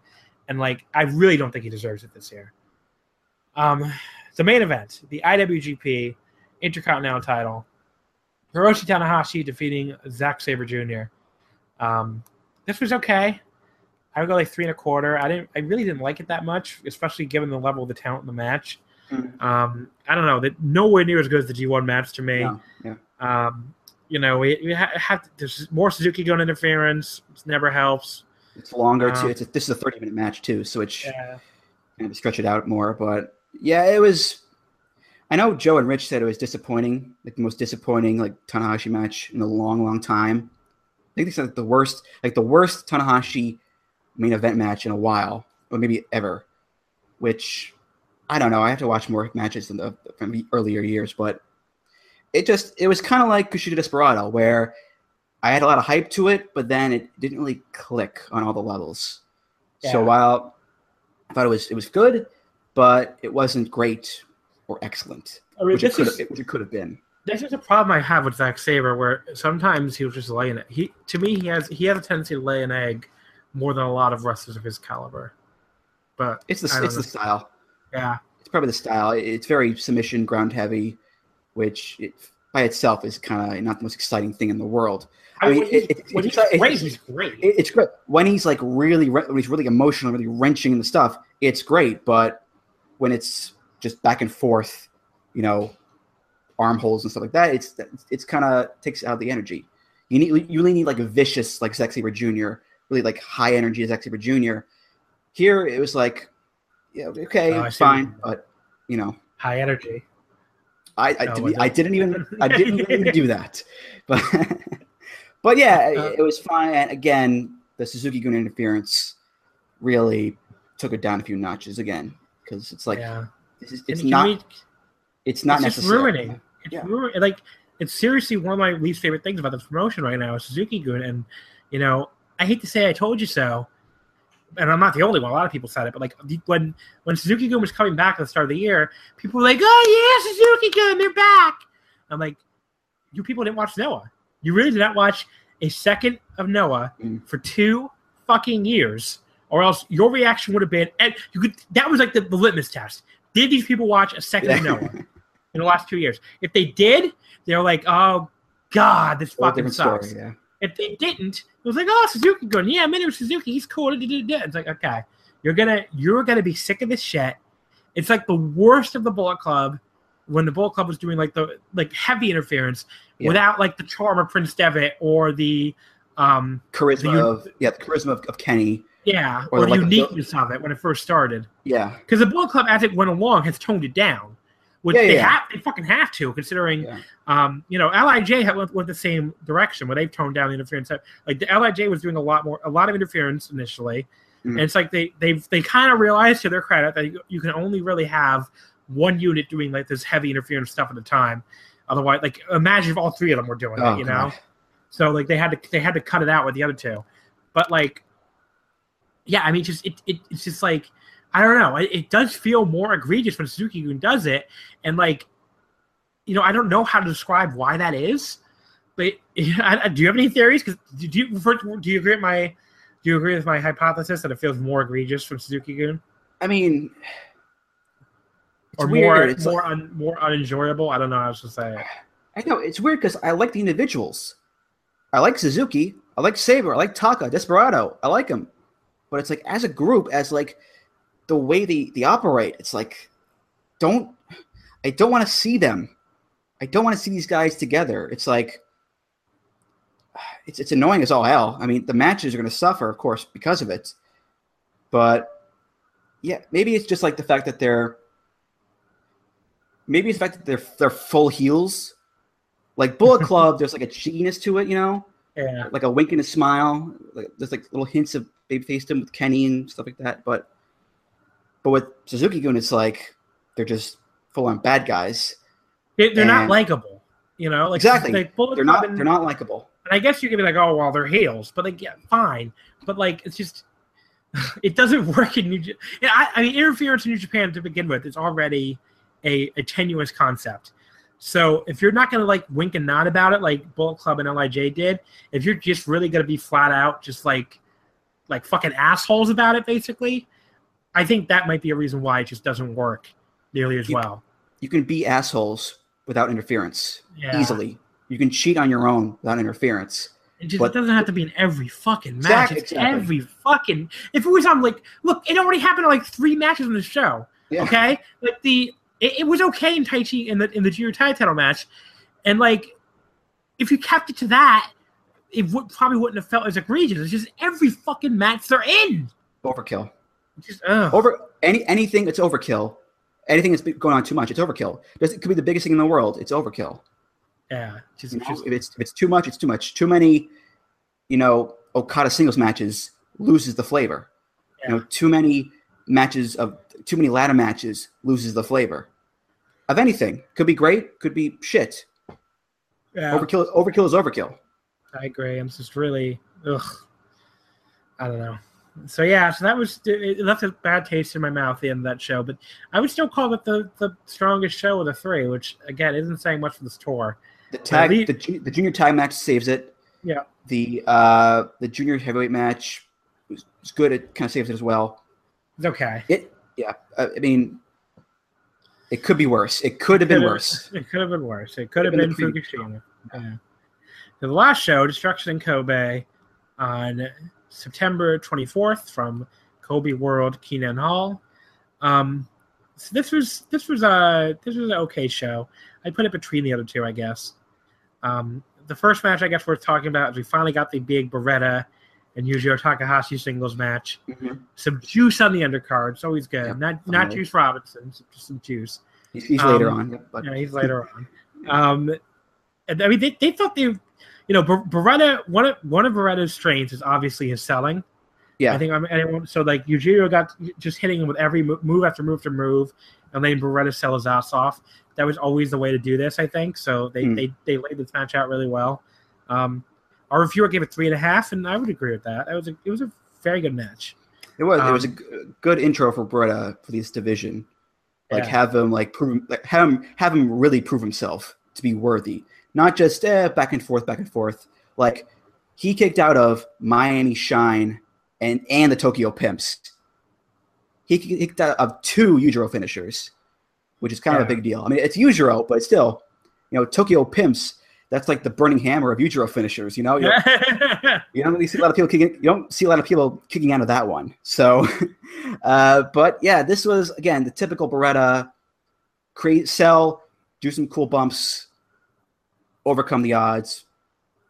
and like I really don't think he deserves it this year. Um, the main event, the IWGP Intercontinental Title, Hiroshi Tanahashi defeating Zack Sabre Jr. Um, this was okay. I would go like three and a quarter. I didn't. I really didn't like it that much, especially given the level of the talent in the match. Mhm. Um, I don't know that nowhere near as good as the G1 match to me. No, yeah. Um, you know, we, we ha- have there's more Suzuki gun interference. It never helps. It's longer Um, too. It's a, this is a 30 minute match too, so it's Yeah. kind of stretch it out more. But yeah, it was. I know Joe and Rich said it was disappointing, like the most disappointing like Tanahashi match in a long, long time. I think they said the worst, like the worst Tanahashi main event match in a while, or maybe ever. Which I don't know. I have to watch more matches in the from the earlier years, but it just it was kind of like Kushida Desperado, where I had a lot of hype to it, but then it didn't really click on all the levels. So while I thought it was it was good, but it wasn't great or excellent, I mean, which it this could is have, which it could have been. This is a problem I have with Zack Sabre, where sometimes he was just laying it. He to me he has he has a tendency to lay an egg more than a lot of wrestlers of his caliber. But It's the it's the style. yeah. It's probably the style. It's very submission, ground heavy, which it, by itself is kind of not the most exciting thing in the world. I mean, mean, when he's, it- it- when it's- he's great, he's great. It, it's great when he's like really re- when he's really emotional, really wrenching in the stuff. It's great, but when it's just back and forth, you know, armholes and stuff like that, it's it's kind of takes out the energy. You need you really need like a vicious like Zack Jr. Really like high energy Zack Sabre Jr. Here it was like, yeah, okay, Oh, I it's see what you fine, but you know, High energy. I I, didn't. I didn't even I didn't even do that, but but yeah, Uh, it, it was fine. And again, the Suzuki Gun interference really took it down a few notches again because it's like yeah. it's, it's And not we- it's not it's just necessary. ruining. It's Yeah. Like it's seriously one of my least favorite things about this promotion right now is Suzuki Gun, and you know I hate to say I told you so, and I'm not the only one. A lot of people said it, but like when when Suzuki Gun was coming back at the start of the year, people were like, "Oh yeah, Suzuki Gun, they're back." I'm like, you people didn't watch Noah. You really did not watch a second of Noah Mm. for two fucking years, or else your reaction would have been, and you could. That was like the, the litmus test. Did these people watch a second of Noah? in the last two years. If they did, they're like, oh god, this fucking sucks. story. Yeah. If they didn't, it was like, oh, Suzuki Gun, yeah, Minoru Suzuki, he's cool. da, da, da, da." It's like, okay, you're gonna you're gonna be sick of this shit. It's like the worst of the Bullet Club when the Bullet Club was doing like the like heavy interference Yeah. without like the charm of Prince Devitt or the um Charisma The of yeah, the charisma of, of Kenny. yeah Or or, the like the- uniqueness of it when it first started. Yeah, Because the Bullet Club, as it went along, has toned it down, which Yeah, they yeah. have they fucking have to, considering Yeah. um, you know Lij went, went the same direction where they've toned down the interference. Like the Lij was doing a lot more, a lot of interference initially, Mhm. and it's like they they've they kind of realized to their credit that you, you can only really have one unit doing like this heavy interference stuff at a time. Otherwise, like imagine if all three of them were doing Oh, it, you know. God. So like they had to they had to cut it out with the other two, but like, yeah, I mean, just it, it it's just like I don't know. It, it does feel more egregious when Suzuki Gun does it, and like, you know, I don't know how to describe why that is, But I, I- do you have any theories? Because do you first, do you agree with my do you agree with my hypothesis that it feels more egregious from Suzuki Gun I mean, it's or weird. more It's more like- un, more unenjoyable? I don't know how else to say it. I know it's weird because I like the individuals. I like Suzuki. I like Sabre. I like Taka, Desperado. I like them, but it's like as a group, as like the way they they operate. It's like don't I don't want to see them. I don't want to see these guys together. It's like it's it's annoying as all hell. I mean, the matches are going to suffer, of course, because of it. But yeah, maybe it's just like the fact that they're maybe it's the fact that they're they're full heels. Like Bullet Club, there's like a cheekiness to it, you know, Yeah, like a wink and a smile. Like, there's like little hints of babyfacedom with Kenny and stuff like that. But but with Suzuki Gun, it's like they're just full on bad guys. they, they're not likable. You know, like Exactly. Like They're not and- they're not likable. And I guess you could be like, oh, well, they're heels, but like, yeah, fine. But like, it's just, it doesn't work in New. Japan. I, I mean, interference in New Japan to begin with is already a, a tenuous concept. So if you're not going to like wink and nod about it, like Bullet Club and Lij did, if you're just really going to be flat out, just like, like fucking assholes about it, basically, I think that might be a reason why it just doesn't work nearly as You- well. You can be assholes without interference Yeah. easily. You can cheat on your own without interference. It just But- it doesn't have to be in every fucking match. Exactly, It's exactly. every fucking. If it was on like, look, it already happened in like three matches on the show. Yeah. Okay, like the it, it was okay in Taichi in the in the junior tag title match, and like if you kept it to that, it would probably wouldn't have felt as egregious. It's just every fucking match they're in. Overkill. It's just ugh. Over any anything that's overkill. Anything that's going on too much, it's overkill. Does- It could be the biggest thing in the world. It's overkill. yeah, just, You know, just if it's if it's too much, it's too much. Too many, you know, Okada singles matches loses the flavor. You know, too many matches of too many ladder matches loses the flavor. Of anything, could be great, could be shit. yeah, Overkill, overkill is overkill. I agree. I'm just really ugh. I don't know. So yeah, so that was it left a bad taste in my mouth the end of that show, but I would still call it the the strongest show of the three, which again isn't saying much for this tour. The tag, le- the, the junior tag match saves it. Yeah. The uh the junior heavyweight match was, was good. It kind of saves it as well. It's okay. It yeah. I, I mean, it could be worse. It could have been worse. It could have been worse. It could have been been the Fukushima. Yeah. The last show, Destruction in Kobe, on September 24th from Kobe World Kinen Hall. Um, so this was this was a this was an okay show. I put it between the other two, I guess. Um, the first match I guess worth talking about is we finally got the big Beretta and Yujiro Takahashi singles match. Mhm. Some juice on the undercard. It's always good. Yeah, not not. Juice Robinson, just some juice. He's, he's later Um, on, yeah, but Yeah, he's later on. Um, and, I mean, they, they thought they, you know, Ber- Beretta. One of one of Beretta's strengths is obviously his selling. yeah. I think I'm anyone. So like Yujiro got just hitting him with every move after move after move, and letting Beretta sell his ass off. That was always the way to do this, I think. So they Hmm. they, they laid this match out really well. Um, our reviewer gave it three and a half, and I would agree with that. It was a it was a very good match. It was. it was a Um, good intro for Beretta for this division. Like Yeah. have him like prove like have him have him really prove himself to be worthy, not just eh, back and forth, back and forth. Like he kicked out of Miami Shine and and the Tokyo Pimps. He kicked out of two Yujiro finishers, which is kind of a big deal. I mean, it's Yujiro, but still, you know, Tokyo Pimps. That's like the burning hammer of Yujiro finishers. You know, You- you don't really see a lot of people kicking. You don't see a lot of people kicking out of that one. So, uh, but yeah, this was again the typical Beretta: create, sell, do some cool bumps, overcome the odds.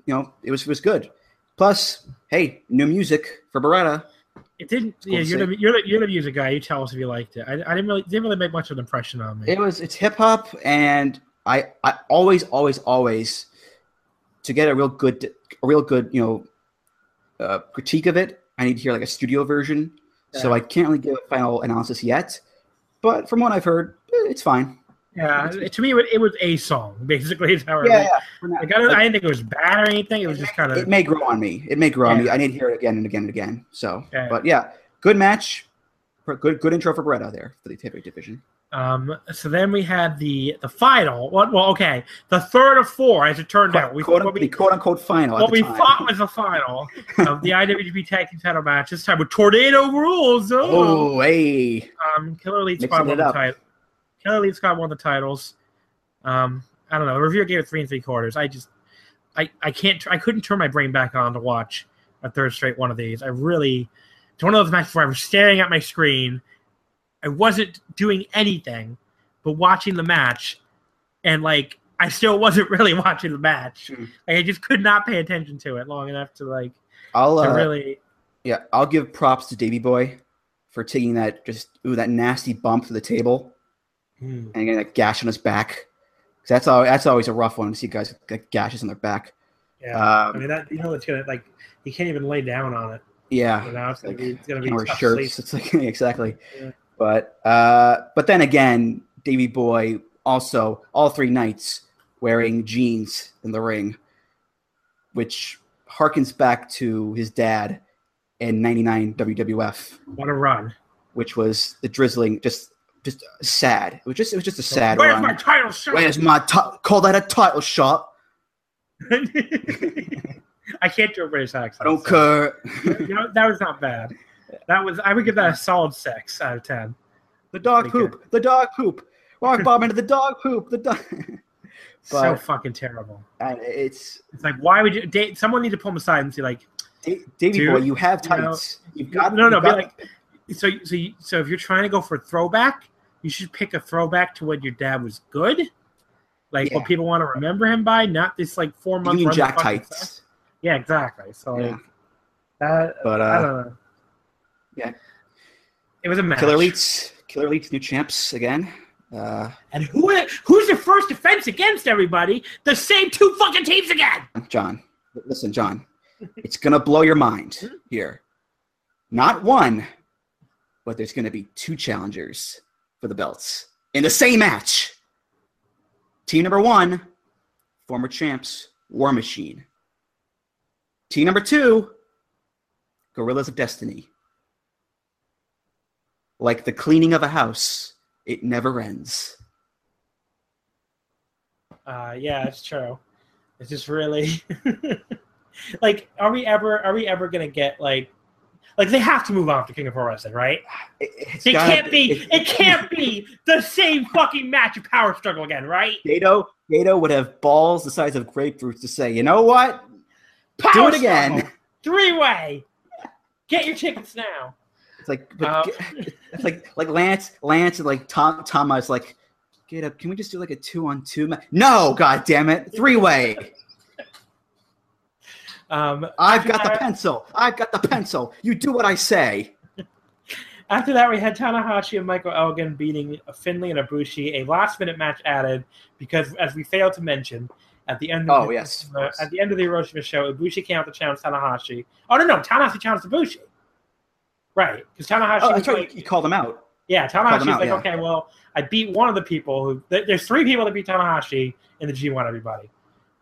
You know, it was it was good. Plus, hey, new music for Beretta. it didn't. cool Yeah, you're the, you're the you're the music guy. You tell us if you liked it. I, I didn't really didn't really make much of an impression on me. It was it's hip hop, and I I always always always to get a real good a real good you know uh, critique of it. I need to hear like a studio version, so I can't really give a final analysis yet. But from what I've heard, eh, it's fine. Yeah, to me, it was, a song. Basically, is how I Yeah, read- yeah. Like, I, don't, I didn't think it was bad or anything. It was just kind of. It may grow on me. It may grow on me. I need to hear it again and again and again. So, Yeah. but yeah, good match. Good good intro for Beretta there for the heavyweight division. Um, so then we had the the final. Well, well, okay, the third of four, as it turned out. We, quote, what the we, quote unquote final. at what the we time. thought was the final of the IWGP Tag Team Title match. This time with Tornado Rules. Oh, Oh, hey. um, Killer Elite Mixing Squad won it title. Killer Elite Squad won the titles. Um, I don't know. The reviewer gave it three and three quarters. I just, I, I can't, I couldn't turn my brain back on to watch a third straight one of these. I really, it's one of those matches where I was staring at my screen. I wasn't doing anything but watching the match, and like I still wasn't really watching the match. Hmm. Like I just could not pay attention to it long enough to like I'll to uh, really. yeah, I'll give props to Davey Boy for taking that just ooh that nasty bump to the table Hmm. and getting that gash on his back. That's all. That's always a rough one to see guys get gashes on their back. Yeah, I Um, mean that you know it's gonna like he can't even lay down on it. yeah, now it's gonna be it's gonna be tough shirts. sleep. It's like exactly. Yeah. But uh, but then again, Davey Boy also all three nights wearing jeans in the ring, which harkens back to his dad in '99 WWF, What a run! which was the drizzling, just just uh, sad. It was just it was just a sad Where's run. my title shot? Where's my call that a title shot? I can't do a British accent. I don't so- care. You know, that was not bad. That was I would give that a solid six out of ten. The dog Pretty poop. The dog poop. Rock bomb into the dog poop. The dog. so fucking terrible. and it's It's like why would you? Someone need to pull him aside and say like Da- Davy Dude, boy. You have you know, tights. You've got no no got- like so so you, so if you're trying to go for throwback, you should pick a throwback to when your dad was good. Like Yeah. what people want to remember him by, not this like four month Union run Jack tights. Yeah, exactly. So Yeah. like that But I uh, don't know. yeah. It was a match. Killer Elites, Killer Elites, new champs again. Uh, And who who's the first defense against everybody? The same two fucking teams again. John, listen, John, it's gonna blow your mind here. Not one, but there's gonna be two challengers for the belts in the same match. Team number one, former champs, War Machine. Team number two, Guerrillas of Destiny. Like the cleaning of a house, it never ends. Uh, yeah, it's true. It's just really like, are we ever are we ever gonna get like like they have to move on to King of Pro Wrestling, right? It, It can't be it- it can't be the same fucking match of power struggle again, right? Gedo, Gedo would have balls the size of grapefruits to say, you know what? Power Do it again. Three way. Get your tickets now. It's like, but Um, it's like, like Lance, Lance, and like Tom, Thomas, like, get up. Can we just do like a two on two? Ma-? No, god damn it, three way. Um, I've got the pencil. I've got the pencil. You do what I say. After that, we had Tanahashi and Michael Elgin beating Finlay and Ibushi. A last-minute match added because, as we failed to mention, at the end of Oh, the, yes, uh, at the end of the Hiroshima show, Ibushi came out to challenge Tanahashi. Oh no, no, Tanahashi challenged Ibushi. Right, because Tanahashi. Oh, that's right. like- You, called him out. yeah, Tanahashi's out, like, yeah. okay, well, I beat one of the people who. there- There's three people that beat Tanahashi in the G1. Everybody,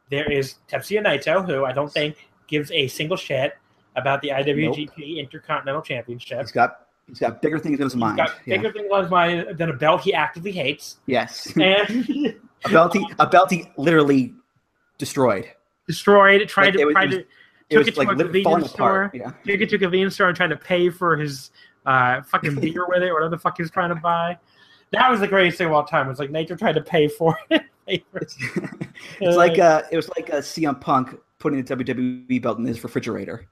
there is Tetsuya Naito, who I don't think gives a single shit about the IWGP Intercontinental Championship. He's got, he's got bigger things in his He's mind. got Yeah. bigger things on his mind than a belt he actively hates, Yes, and a belt. He, a belt he literally destroyed. destroyed. Tried Like, to it was- tried to It took it to like a convenience store. Yeah. Took it to a convenience store and tried to pay for his uh, fucking beer with it, whatever the fuck he was trying to buy. That was the greatest thing of all time. It was like Naito tried to pay for it. Pay for it. It's like uh, it was like a CM Punk putting the WWE belt in his refrigerator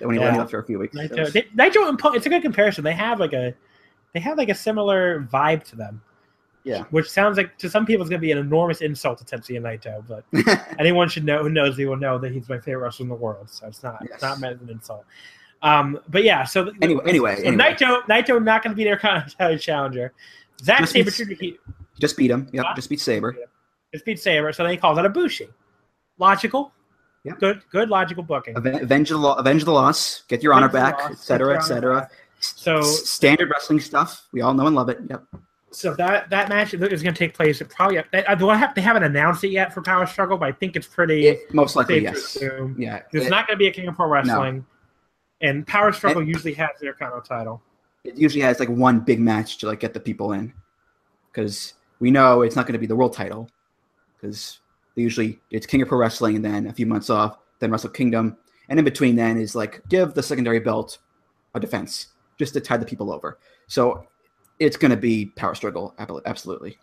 when he Yeah. left for a few weeks. Was- they, Naito and Punk, it's a good comparison. They have like a they have like a similar vibe to them. Yeah. Which sounds like to some people it's gonna be an enormous insult to Tetsuya Naito, but anyone should know who knows me will know that he's my favorite wrestler in the world. So it's not it's not meant as an insult. Um, but yeah, so Anyway- anyway, so anyway. Naito Naito not going to be their Continental challenger. Zack Just Sabre Jr. just beat him. Yep, just beat Sabre. just beat Sabre, so then he calls it a Bushi. Logical, Yep. good, good logical booking. Avenge the, lo- avenge the loss, get your honor Avenge the back, etc., honor etc. back. So, standard wrestling stuff. We all know and love it. Yep. so that that match is going to take place. At probably they, I- do I have, they haven't announced it yet for Power Struggle, but I think it's pretty It, most likely, yes. Yeah. It's It, not going to be a King of Pro Wrestling, and Power Struggle usually has their kind of title. it usually has like one big match to like get the people in. because we know it's not going to be the world title because usually it's King of Pro Wrestling and then a few months off, then Wrestle Kingdom, and in between then is like give the secondary belt a defense just to tide the people over. So it's going to be power struggle, absolutely.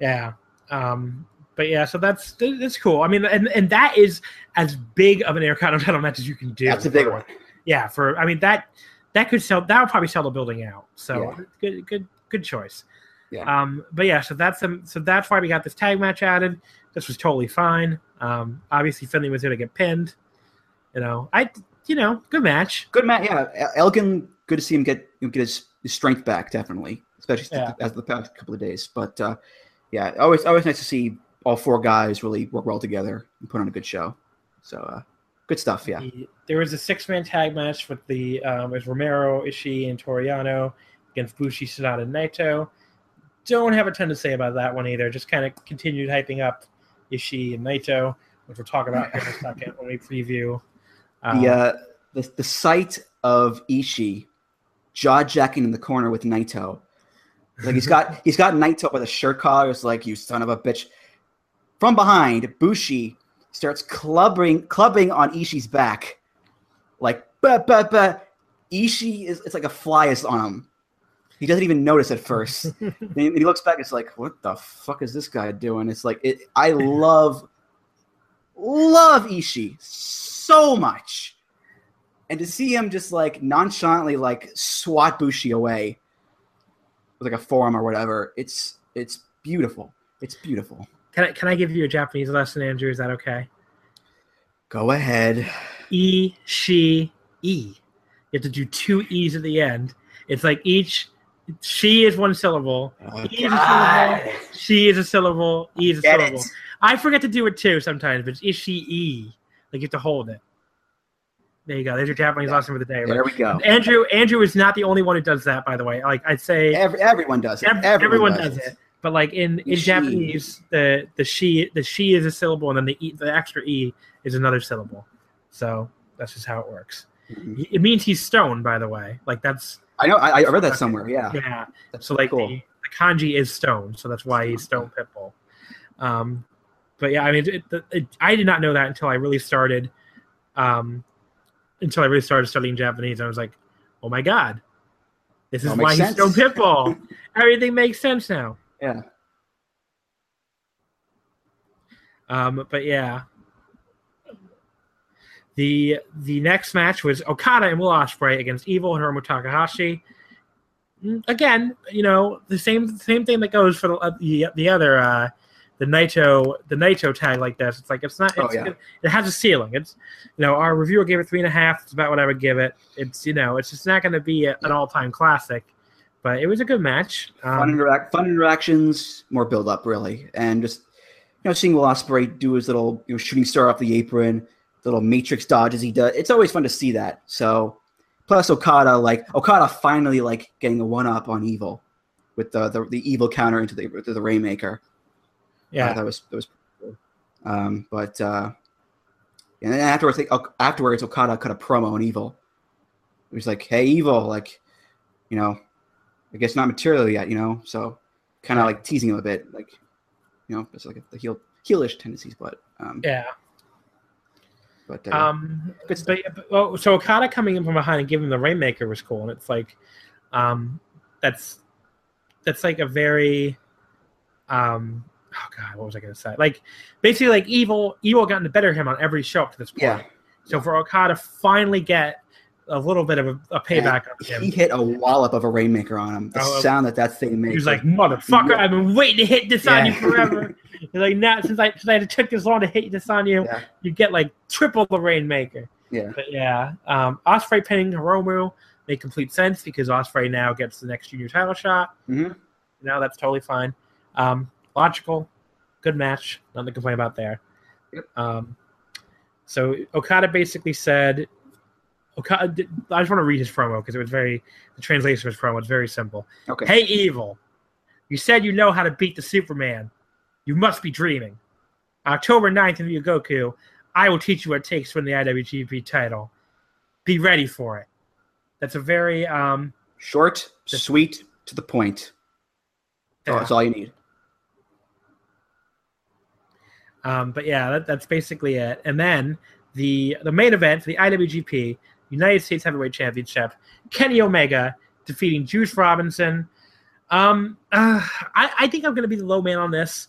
Yeah. Um, but yeah, so that's that's cool. I mean, and and that is as big of an Intercontinental title match as you can do. That's a big for- one. Yeah, for I mean that that could sell that would probably sell the building out. So Yeah. good good good choice. Yeah. Um, but yeah, so that's um, so that's why we got this tag match added. This was totally fine. Um, obviously Finlay was going to get pinned. You know, I you know good match. Good match, yeah. Elgin, good to see him get get his, his strength back, definitely, especially Yeah. as the past couple of days. But uh, yeah, always always nice to see all four guys really work well together and put on a good show. So uh, good stuff, yeah. The- there was a six man tag match with the um, it was Romero, Ishii, and Toru Yano against Bushi, Sanada, and Naito. Don't have a ton to say about that one either. Just kind of continued hyping up Ishii and Naito, which we'll talk about in a second when we preview. Um, The uh, the the sight of Ishii jaw jacking in the corner with Naito, like he's got he's got Naito by the shirt collar. It's like you son of a bitch. From behind, Bushi starts clubbing clubbing on Ishii's back, like but but but Ishii is it's like a fly is on him. He doesn't even notice at first. and he he looks back. It's like, what the fuck is this guy doing? It's like it. I love love Ishii so much. And to see him just like nonchalantly like swat Bushi away with like a forearm or whatever, it's it's beautiful. It's beautiful. can I can I give you a Japanese lesson, Andrew? Is that okay? Go ahead. E she e. You have to do two e's at the end. It's like each she is one syllable. Oh, E is a syllable. She is a syllable. E is a Get syllable. it. I forget to do it too sometimes, but it's is she e. Like you have to hold it. There you go. There's your Japanese lesson for the day. There we go. Andrew Andrew is not the only one who does that, by the way. Like I'd say Every, everyone does it. ev- Everyone, everyone, does it. But like in, in She. Japanese, the the she the she is a syllable, and then the e, the extra e is another syllable. So that's just how it works. Mhm. It means he's stoned, by the way. Like that's I know. I, I read that somewhere. Yeah. yeah. That's So like cool. the, the kanji is stone, so that's why he's stone pitbull. Um, but yeah, I mean, it, it, it, I did not know that until I really started, um, until I really started studying Japanese. I was like, oh my god, this is why makes he's stone pitbull. Everything makes sense now. Yeah. Um, but yeah. The the next match was Okada and Will Ospreay against Evil and Hiromu Takahashi. Mm, Again, you know the same same thing that goes for the uh, the, the other uh, the Naito the Naito tag like this. It's like it's not. Oh, It's, yeah. It has a ceiling. It's you know our reviewer gave it three and a half. It's about what I would give it. It's you know it's just not going to be a, an all time classic, but it was a good match. Fun, Um, interact, fun interactions, more build up, really, and just you know seeing Will Ospreay do his little you know shooting star off the apron, little matrix dodges he does. It's always fun to see that. So, plus Okada, like Okada finally like getting a one up on Evil with the, the the evil counter into the the Rainmaker. yeah, Uh, that was that was cool. Um, but uh, and then afterwards, like, Ok- afterwards, Okada cut a promo on Evil. He was like, "Hey, Evil, like, you know, I guess not material yet, you know." So, kind of like teasing him a bit, like, you know, it's like the heel heelish tendencies, but um, yeah. But uh, Um, but, but oh, so Okada coming in from behind and giving him the Rainmaker was cool, and it's like, um, that's that's like a very, um, oh god, what was I gonna say? Like, basically, like evil, evil gotten the better of him on every show up to this point. yeah, So for Okada finally get a little bit of a, a payback on him. he hit a wallop of a Rainmaker on him. The Oh, sound that that thing made. he was like, "Motherfucker, I've been waiting to hit this on you forever." He's like, "Now since I since I took this long to hit this on you, Yeah. you get like triple the Rainmaker." yeah, But yeah, um, Ospreay pinning Hiromu made complete sense because Ospreay now gets the next junior title shot. Mhm. Now that's totally fine. Um, logical, good match. Nothing to complain about there. Yep. Um, so Okada basically said, Okada. I just want to read his promo because it was very the translation of his promo was very simple. okay, Hey, evil! You said you know how to beat the Superman. You must be dreaming. October 9th in Ryogoku, I will teach you what it takes to win the IWGP title. Be ready for it. That's a very um short, sweet, to the point. Yeah. That's all you need. Um, but yeah, that, that's basically it. And then the the main event for the IWGP United States Heavyweight Championship, Kenny Omega defeating Juice Robinson. Um, uh, I, I think I'm going to be the low man on this.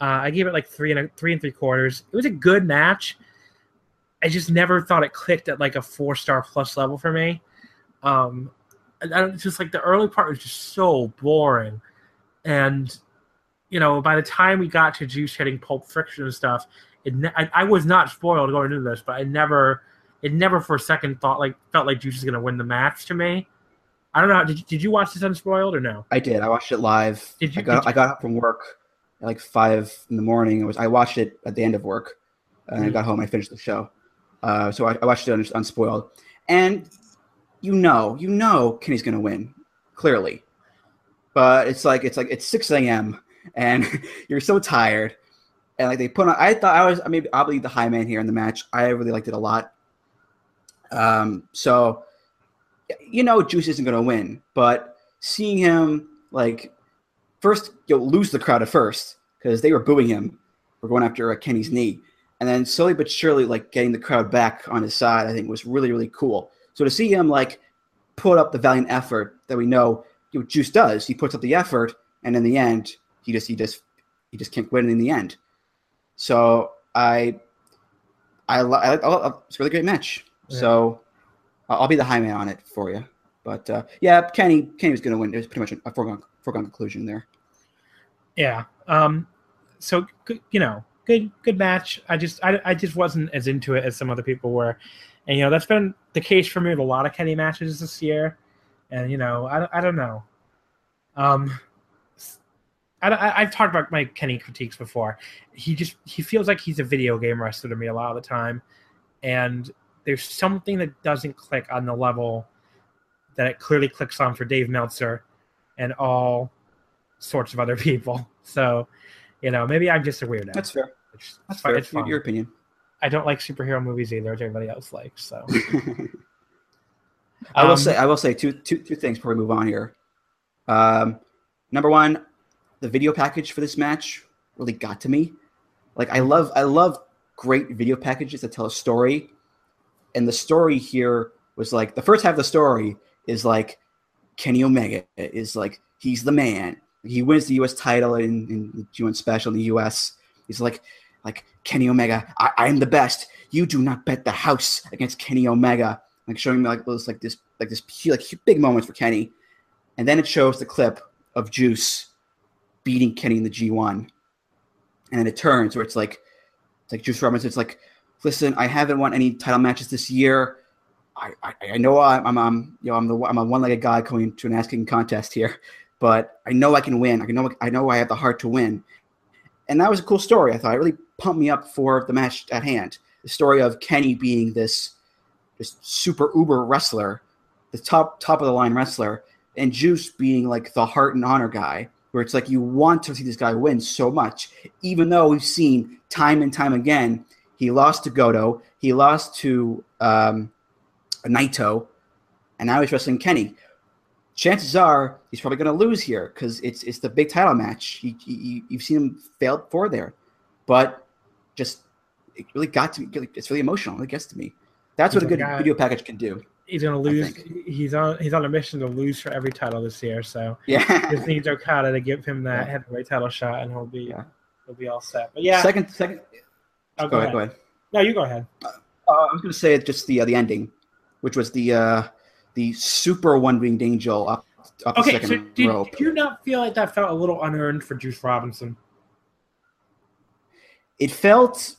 Uh, I gave it like three and a, three and three quarters. It was a good match. I just never thought it clicked at like a four star plus level for me. Um, and I, it's just like the early part was just so boring, and you know by the time we got to Juice hitting Pulp Friction and stuff, it ne- I, I was not spoiled going into this, but I never, it never for a second thought like felt like Juice was going to win the match to me. I don't know. Did, did you watch this unspoiled or no? I did. I watched it live. Did you- I got did you- I got up from work at like five in the morning. It was I watched it at the end of work, and I Mhm. got home. I finished the show, uh, so I, I watched it un- unspoiled. And you know, you know, Kenny's gonna win clearly, but it's like it's like it's six a.m. and you're so tired, and like they put on. I thought I was I mean I'll be the high man here in the match. I really liked it a lot. Um, so you know Juice isn't going to win, but seeing him like first you know, lose the crowd at first because they were booing him for going after uh, Kenny's knee, and then slowly but surely like getting the crowd back on his side, I think was really really cool. So to see him like put up the valiant effort that we know you know, Juice does, he puts up the effort, and in the end, he just he just he just can't win in the end. So I I, I, I it's a really great match. So I'll I'll be the high man on it for you. But uh, yeah, Kenny Kenny was going to win. It was pretty much a foregone, foregone conclusion there. Yeah. Um. So you know, good good match. I just I, I just wasn't as into it as some other people were, and you know that's been the case for me with a lot of Kenny matches this year, and you know I, I don't know. Um. I, I, I've talked about my Kenny critiques before. He just he feels like he's a video game wrestler to me a lot of the time, and there's something that doesn't click on the level that it clearly clicks on for Dave Meltzer and all sorts of other people. So, you know, maybe I'm just a weirdo. That's fair. It's, That's fine. fair. It's your opinion. I don't like superhero movies either, which everybody else likes. So, I will Um, say I will say two two two things before we move on here. Um, number one, the video package for this match really got to me. Like I love I love great video packages that tell a story, and the story here was like the first half of the story is like Kenny Omega is like he's the man. He wins the U.S. title in, in the G1 special in the U.S. He's like like Kenny Omega. I, I'm the best. You do not bet the house against Kenny Omega like showing me like those like this like this like big moments for Kenny, and then it shows the clip of Juice beating Kenny in the G1, and then it turns where it's like it's like Juice Robinson. It's like, listen, I haven't won any title matches this year. I I, I know I'm, I'm you know I'm the I'm a one legged guy going to an asking contest here, but I know I can win. I know I know I have the heart to win, and that was a cool story. I thought it really pumped me up for the match at hand. The story of Kenny being this this super uber wrestler, the top top of the line wrestler, and Juice being like the heart and honor guy, where it's like you want to see this guy win so much, even though we've seen time and time again he lost to Goto, he lost to um, Naito, and now he's wrestling Kenny. Chances are he's probably going to lose here because it's it's the big title match. You, you, you've seen him fail before there, but just it really got to me. It's really emotional. It gets to me. That's what a good guy- video package can do. he's gonna lose. He's on. He's on a mission to lose for every title this year. So Yeah. just needs Okada to give him that Yeah. heavyweight title shot, and he'll be Yeah. he'll be all set. But yeah, Second, second. oh, Go, ahead. Go ahead. No, you go ahead. Uh, I was going to say just the uh, the ending, which was the uh, the super one winged angel up up Okay, the so second did, rope. did you not feel like that felt a little unearned for Juice Robinson? It felt.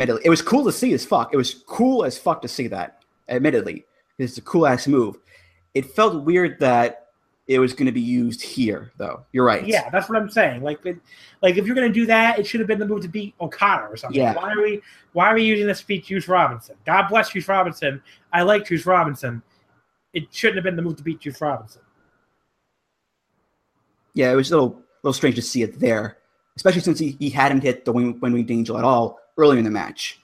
It was cool to see as fuck. It was cool as fuck to see that. Admittedly, it's a cool ass move. It felt weird that it was going to be used here, though. You're right. Yeah, that's what I'm saying. Like, it, like if you're gonna do that, it should have been the move to beat Okada or something. Yeah. Why are we Why are we using this to beat Juice Robinson? God bless Juice Robinson. I like Juice Robinson. It shouldn't have been the move to beat Juice Robinson. yeah, it was a little little strange to see it there, especially since he, he hadn't hit the one winged angel at all earlier in the match.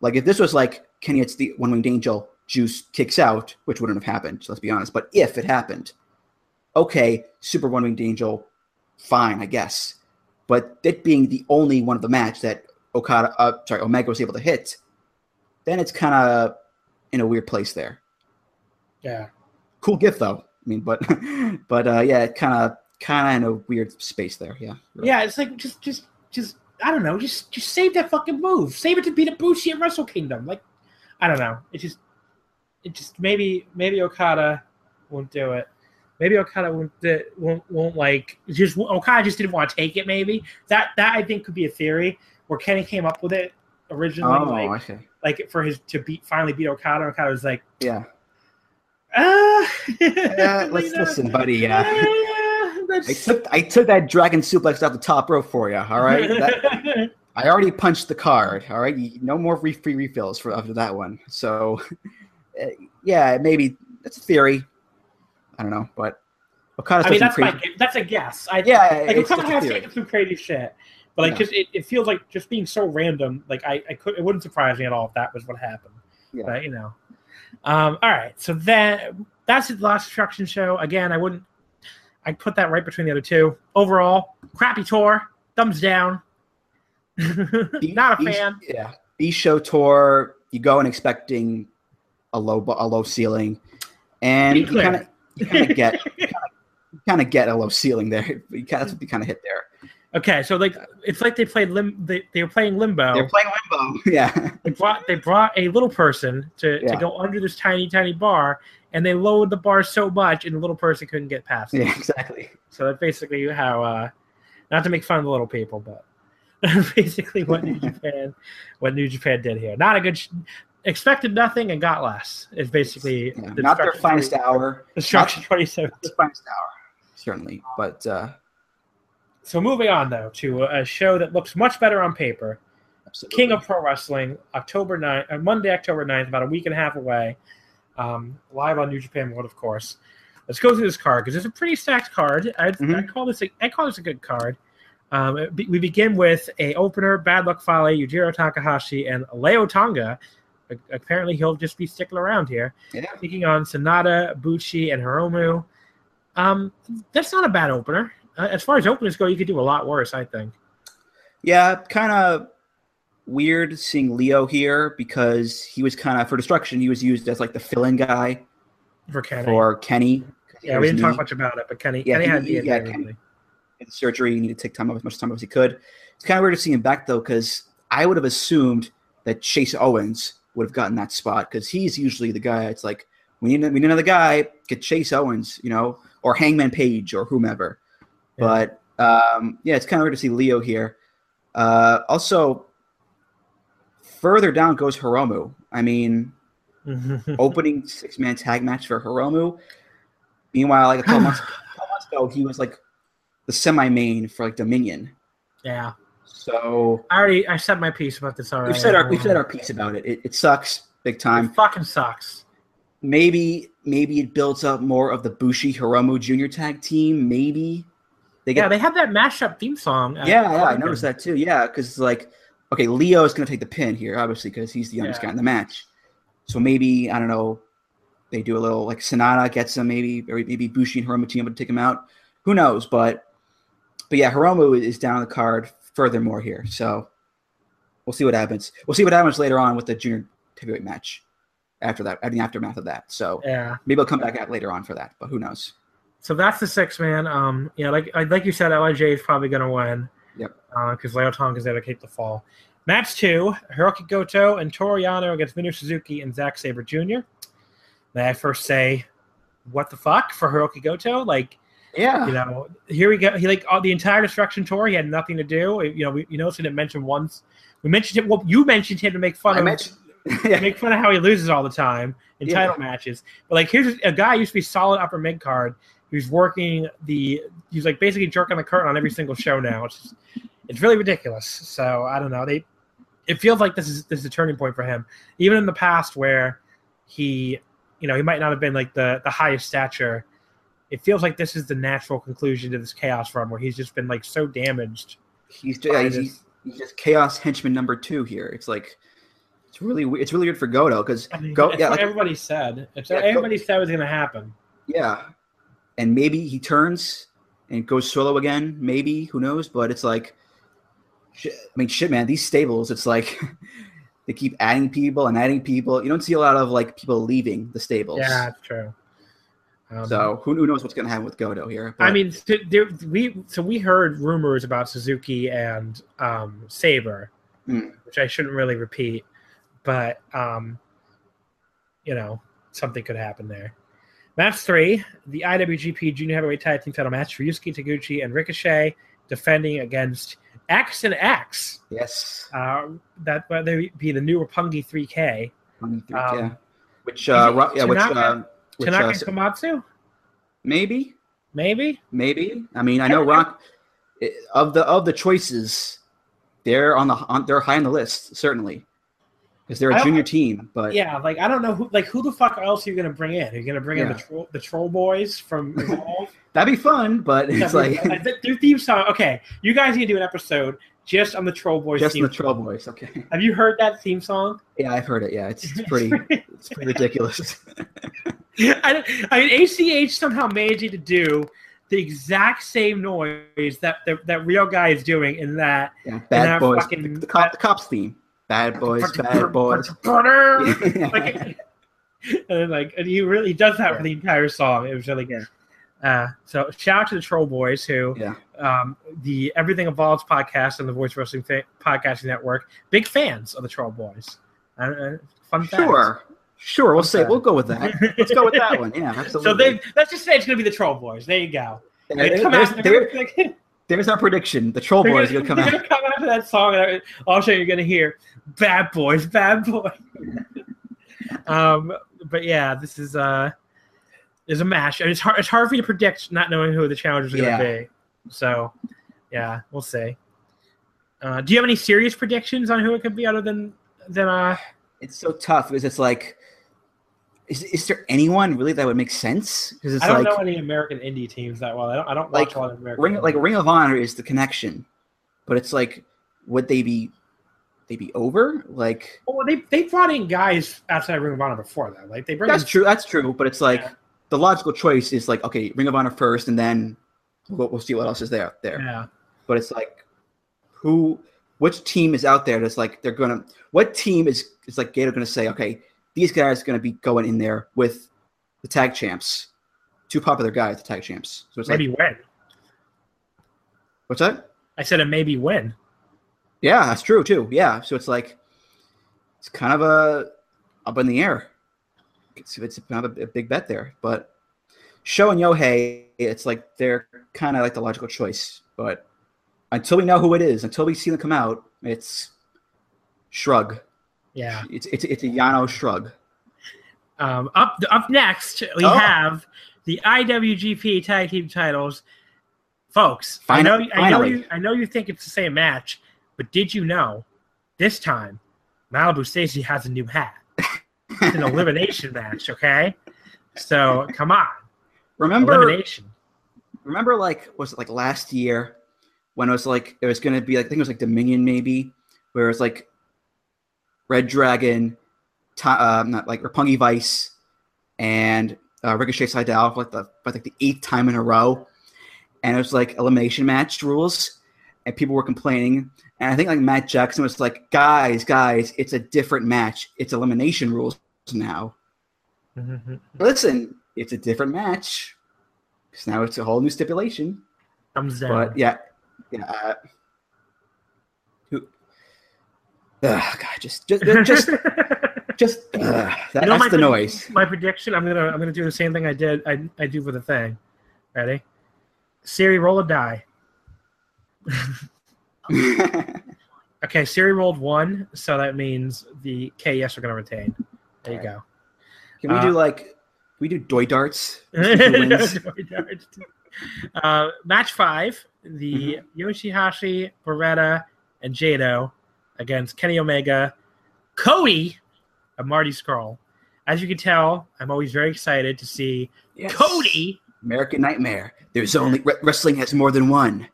Like if this was like Kenny hits the one winged angel, Juice kicks out, which wouldn't have happened. So let's be honest. But if it happened, okay, Super One Winged Angel, fine, I guess. But it being the only one of the match that Okada, uh, sorry, Omega was able to hit, then it's kind of in a weird place there. Yeah. Cool gift though. I mean, but but uh, yeah, it kind of kind of in a weird space there. Yeah. Yeah, it's like just just just I don't know, just just save that fucking move. Save it to beat Ibushi at Wrestle Kingdom. Like I don't know. It just it just maybe maybe Okada won't do it. Maybe Okada won't won't won't like just Okada just didn't want to take it. Maybe that that I think could be a theory where Kenny came up with it originally, Oh, like okay. like for his to beat finally beat Okada. Okada was like, Yeah. ah, Yeah, let's uh, listen, buddy. Yeah. I took I took that dragon suplex off the top rope for you. All right. That, I already punched the card. All right. No more re- free refills for after that one. So, uh, yeah, maybe that's a theory. I don't know, but Okada's I mean, that's some my that's a guess. I, Yeah, like it's Okada has taken some crazy shit, but like Yeah. just it, it feels like just being so random. Like I, I could it wouldn't surprise me at all if that was what happened. Yeah. But you know, um, all right. So then that's the last destruction show. Again, I wouldn't. I put that right between the other two. Overall, crappy tour. Thumbs down. Not a B- fan. Yeah, B show tour. You go in expecting a low a low ceiling, and you kind of you kind of get you kind of get a low ceiling there. You that's what you kind of hit there. Okay, so like it's like they played lim. They, they were playing limbo. They're playing limbo. Yeah, they brought they brought a little person to, to go under this tiny tiny bar and they lowered the bar so much and the little person couldn't get past it. yeah, exactly. So that's basically how uh not to make fun of the little people, but basically what New Japan what New Japan did here. Not a good expected nothing and got less. Is basically Yeah, the not their finest 20 hour. Destruction twenty seven. finest hour, certainly. But uh, So moving on though to a show that looks much better on paper. absolutely. King of Pro Wrestling, October 9th, uh, Monday, October 9th, about a week and a half away. Um, live on New Japan World, of course. Let's go through this card because it's a pretty stacked card. I'd, Mhm. I call this a, I call this a good card. Um, we begin with a opener: Bad Luck Fale, Yujiro Takahashi, and Leo Tonga. Apparently, he'll just be sticking around here, Yeah. taking on Sanada, Bushi, and Hiromu. Um, that's not a bad opener. Uh, as far as openers go, you could do a lot worse, I think. Yeah, kind of weird seeing Leo here because he was kind of for destruction. He was used as like the fill-in guy For Kenny. for Kenny. Yeah, we didn't talk much about it, but Kenny, Yeah, Kenny he- had he- the yeah. Kenny. in surgery. He needed to take time off as much time as he could. It's kind of weird to see him back though, because I would have assumed that Chase Owens would have gotten that spot because he's usually the guy. It's like we need we need another guy. Get Chase Owens, you know, or Hangman Page or whomever. Yeah. But um, yeah, it's kind of weird to see Leo here. Uh, also, further down goes Hiromu. I mean, opening six man tag match for Hiromu. Meanwhile, like a couple months, couple months ago, he was like the semi main for like Dominion. yeah, So I already I said my piece about this already. we've said our we've said our piece about it. It, it sucks big time. It fucking sucks. Maybe maybe it builds up more of the Bushi Hiromu Junior Tag Team. Maybe they get, Yeah, they have that mashup theme song. uh, yeah yeah I noticed that too. Yeah, because like okay, Leo is gonna take the pin here obviously because he's the youngest Yeah. guy in the match. So maybe I don't know. They do a little like Sanada gets him maybe or maybe Bushi and Hiromu team up to take him out. Who knows? But but yeah, Hiromu is down the card furthermore here. So we'll see what happens. We'll see what happens later on with the junior heavyweight match after that, in the aftermath of that. So Yeah. maybe I'll come back out later on for that, but who knows? So that's the six man. Um, yeah, like like you said, Lij is probably gonna win. Yep. Because Leo Tonga is there to keep the fall. Match two: Hiroki Goto and Toru Yano against Minoru Suzuki and Zack Sabre Jr. May I first say, what the fuck for Hiroki Goto? Like, Yeah. you know, here we go. He like all, the entire destruction tour. He had nothing to do. You know, we, you notice he didn't mention once. We mentioned him. Well, you mentioned him to make fun I of mentioned to make fun of how he loses all the time in Yeah. title matches. But like, here's a guy who used to be solid upper mid card who's working the. He's like basically jerking the curtain on every single show now. It's just, it's really ridiculous. So I don't know. They it feels like this is this is a turning point for him. Even in the past where he, you know, he might not have been like the the highest stature. It feels like this is the natural conclusion to this chaos run where he's just been like so damaged. he's just, yeah, he's, he's, he's just chaos henchman number two here. It's like it's really it's really weird for Goto because I mean, Go yeah like, everybody said. It's Yeah, what Go- everybody said it was going to happen. yeah and maybe he turns and goes solo again. Maybe who knows? But it's like, I mean, shit, man. These stables, it's like they keep adding people and adding people. You don't see a lot of like people leaving the stables. Yeah, that's true. Um, So who, who knows what's going to happen with Goto here? I mean, th- there, we so we heard rumors about Suzuki and um, Sabre, Hmm. which I shouldn't really repeat, but um, you know, something could happen there. Match three: the IWGP Junior Heavyweight Tag Team Title match for Yusuke Taguchi and Ricochet defending against X and X. yes, Uh, that would be the new Roppongi 3K. One, three, Um, yeah. Which uh, yeah, which uh, which Tanaka uh, and Komatsu, maybe maybe. maybe. I mean, I know Rock eh, of the of the choices, they're on the on, they're high on the list certainly because they're a junior team. But Yeah, like I don't know who like who the fuck else are you gonna bring in? Are you gonna bring in the troll the troll boys from Evolve? that'd be fun. But it's like Th- their theme song. Okay, you guys need to do an episode just on the troll boys. just theme the Troll Boys. Okay, Have you heard that theme song? yeah, I've heard it. Yeah, it's, it's pretty it's pretty ridiculous. I, I mean, ACH somehow managed to do the exact same noise that the, that real guy is doing in that. Yeah, that bad boys. fucking- the, the, cop, the cops theme. Bad boys, bad boys. like, and then, like, and he really he does that Yeah. for the entire song. It was really good. Uh, so shout out to the Troll Boys who yeah, um, the Everything Evolves podcast and the Voice Wrestling fa- Podcasting Network big fans of the Troll Boys. Uh, uh, fun fact. sure, sure. We'll say we'll go with that. Let's go with that one. Yeah, absolutely. So they let's just say it's going to be the Troll Boys. There you go. Yeah, They come there's, out- there- they're there's our prediction. The Troll Boys gonna come they're out. gonna come after that song. And also, you're going to hear "Bad Boys, Bad Boy." um, but yeah, this is uh, is a match, and it's hard. It's hard for you to predict not knowing who the challengers are going to be. So, yeah, we'll see. Uh, do you have any serious predictions on who it could be other than than uh? It's so tough because it's like, is, is there anyone really that would make sense? Because it's I don't like know any American indie teams that well. I don't. I don't Like, watch a lot of American. Ring, like Ring of Honor is the connection, but it's like, would they be, they be over? Like well, they they brought in guys outside Ring of Honor before that. Like they bring that's in, true. That's true. But it's like Yeah. The logical choice is like, okay, Ring of Honor first, and then we'll, we'll see what else is there. There. Yeah. but it's like who which team is out there that's like they're gonna what team is is like Gedo gonna say, okay, these guys are gonna be going in there with the tag champs. Two popular guys, the tag champs. So it's Maybe like win. what's that? I said a maybe win. Yeah, that's true too. Yeah. So it's like it's kind of a up in the air. It's it's of a, a big bet there. But Sho and Yohei, it's like they're kind of like the logical choice. But until we know who it is, until we see them come out, it's shrug. Yeah. It's it's it's a Yano shrug. Um, up up next, we Oh. have the IWGP Tag Team Titles, folks. I know, I know you, I know you think it's the same match, but did you know this time Malibu Stacy has a new hat? It's an elimination match, okay? So come on, Remember elimination. remember like was it like last year when it was like it was gonna be like I think it was like Dominion maybe where it was like Red Dragon, Ti- uh, not like Roppongi Vice, and uh, Ricochet Sydal for like the for like the eighth time in a row, and it was like elimination match rules, and people were complaining, and I think like Matt Jackson was like, guys, guys, it's a different match, it's elimination rules now. Mhm. Listen, it's a different match. 'Cause now it's a whole new stipulation. Thumbs down. But yeah, yeah. Uh, who? God, just, just, just, just. ugh, that, You know that's the noise. My prediction. I'm gonna I'm gonna do the same thing I did. I I do for the thing. Ready? Siri, roll a die. Okay, Siri rolled one, so that means the KS are going to retain. There you go. Can we Uh, do like? We do doy darts? Uh, match five: the Yoshihashi, Beretta, and Jado against Kenny Omega, Cody, and Marty Scurll. As you can tell, I'm always very excited to see Yes. Cody. American Nightmare. There's only wrestling has more than one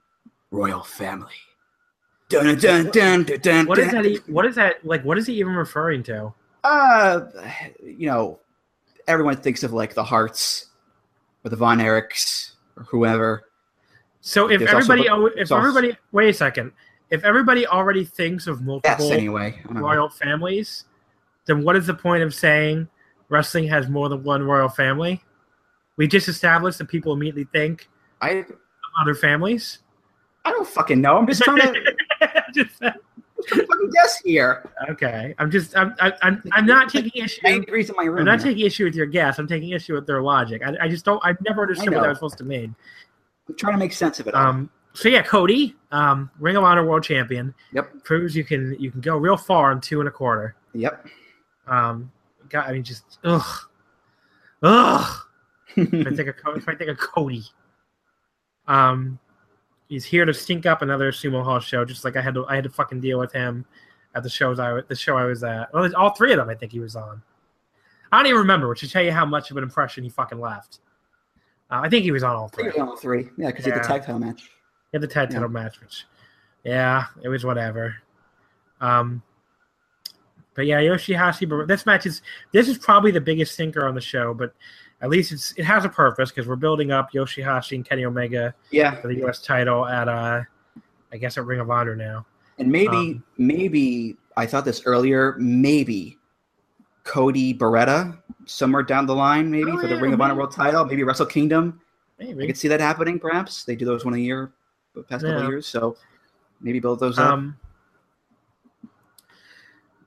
royal family. Dun dun dun dun dun. dun What is that? e- What is that? Like, what is he even referring to? Uh, you know, everyone thinks of like the Hearts, or the Von Erichs or whoever. So if There's everybody, al- if also- everybody, wait a second, if everybody already thinks of Yes, multiple anyway. I don't know. royal families, then what is the point of saying wrestling has more than one royal family? We just established that people immediately think I of other families. I don't fucking know. I'm just trying to, Just- fucking guess here. okay, I'm just, I'm, I'm, I'm, I'm not taking issue. I agrees in my room. I'm not here. taking issue with your guess. I'm taking issue with their logic. I, I just don't. I've never understood what know. that was supposed to mean. I'm trying to make sense of it. all. Um. So yeah, Cody, um, Ring of Honor World Champion, yep. proves you can you can go real far in two and a quarter. Yep. Um, God, I mean, just ugh, ugh. if I think of Co- if I think of Cody, um, he's here to stink up another sumo hall show, just like I had to I had to fucking deal with him at the shows I the show I was at. Well, all three of them I think he was on. I don't even remember, which should tell you how much of an impression he fucking left. Uh, I think he was on all I three. think it was on all three. Yeah, because he had the Yeah. tag title match. He had the tag title match, which, yeah, it was whatever. Um, but yeah, Yoshihashi. This match is this is probably the biggest stinker on the show, but at least it's it has a purpose because we're building up Yoshihashi and Kenny Omega Yeah. for the U.S. title at uh, I guess at Ring of Honor now. And maybe, Um, maybe I thought this earlier. Maybe Cody Beretta somewhere down the line, maybe Oh, for the yeah, Ring of Honor. World Title, maybe Wrestle Kingdom. I Maybe. could see that happening. Perhaps they do those one a year, the past couple Yeah. of years. So maybe build those up. Um,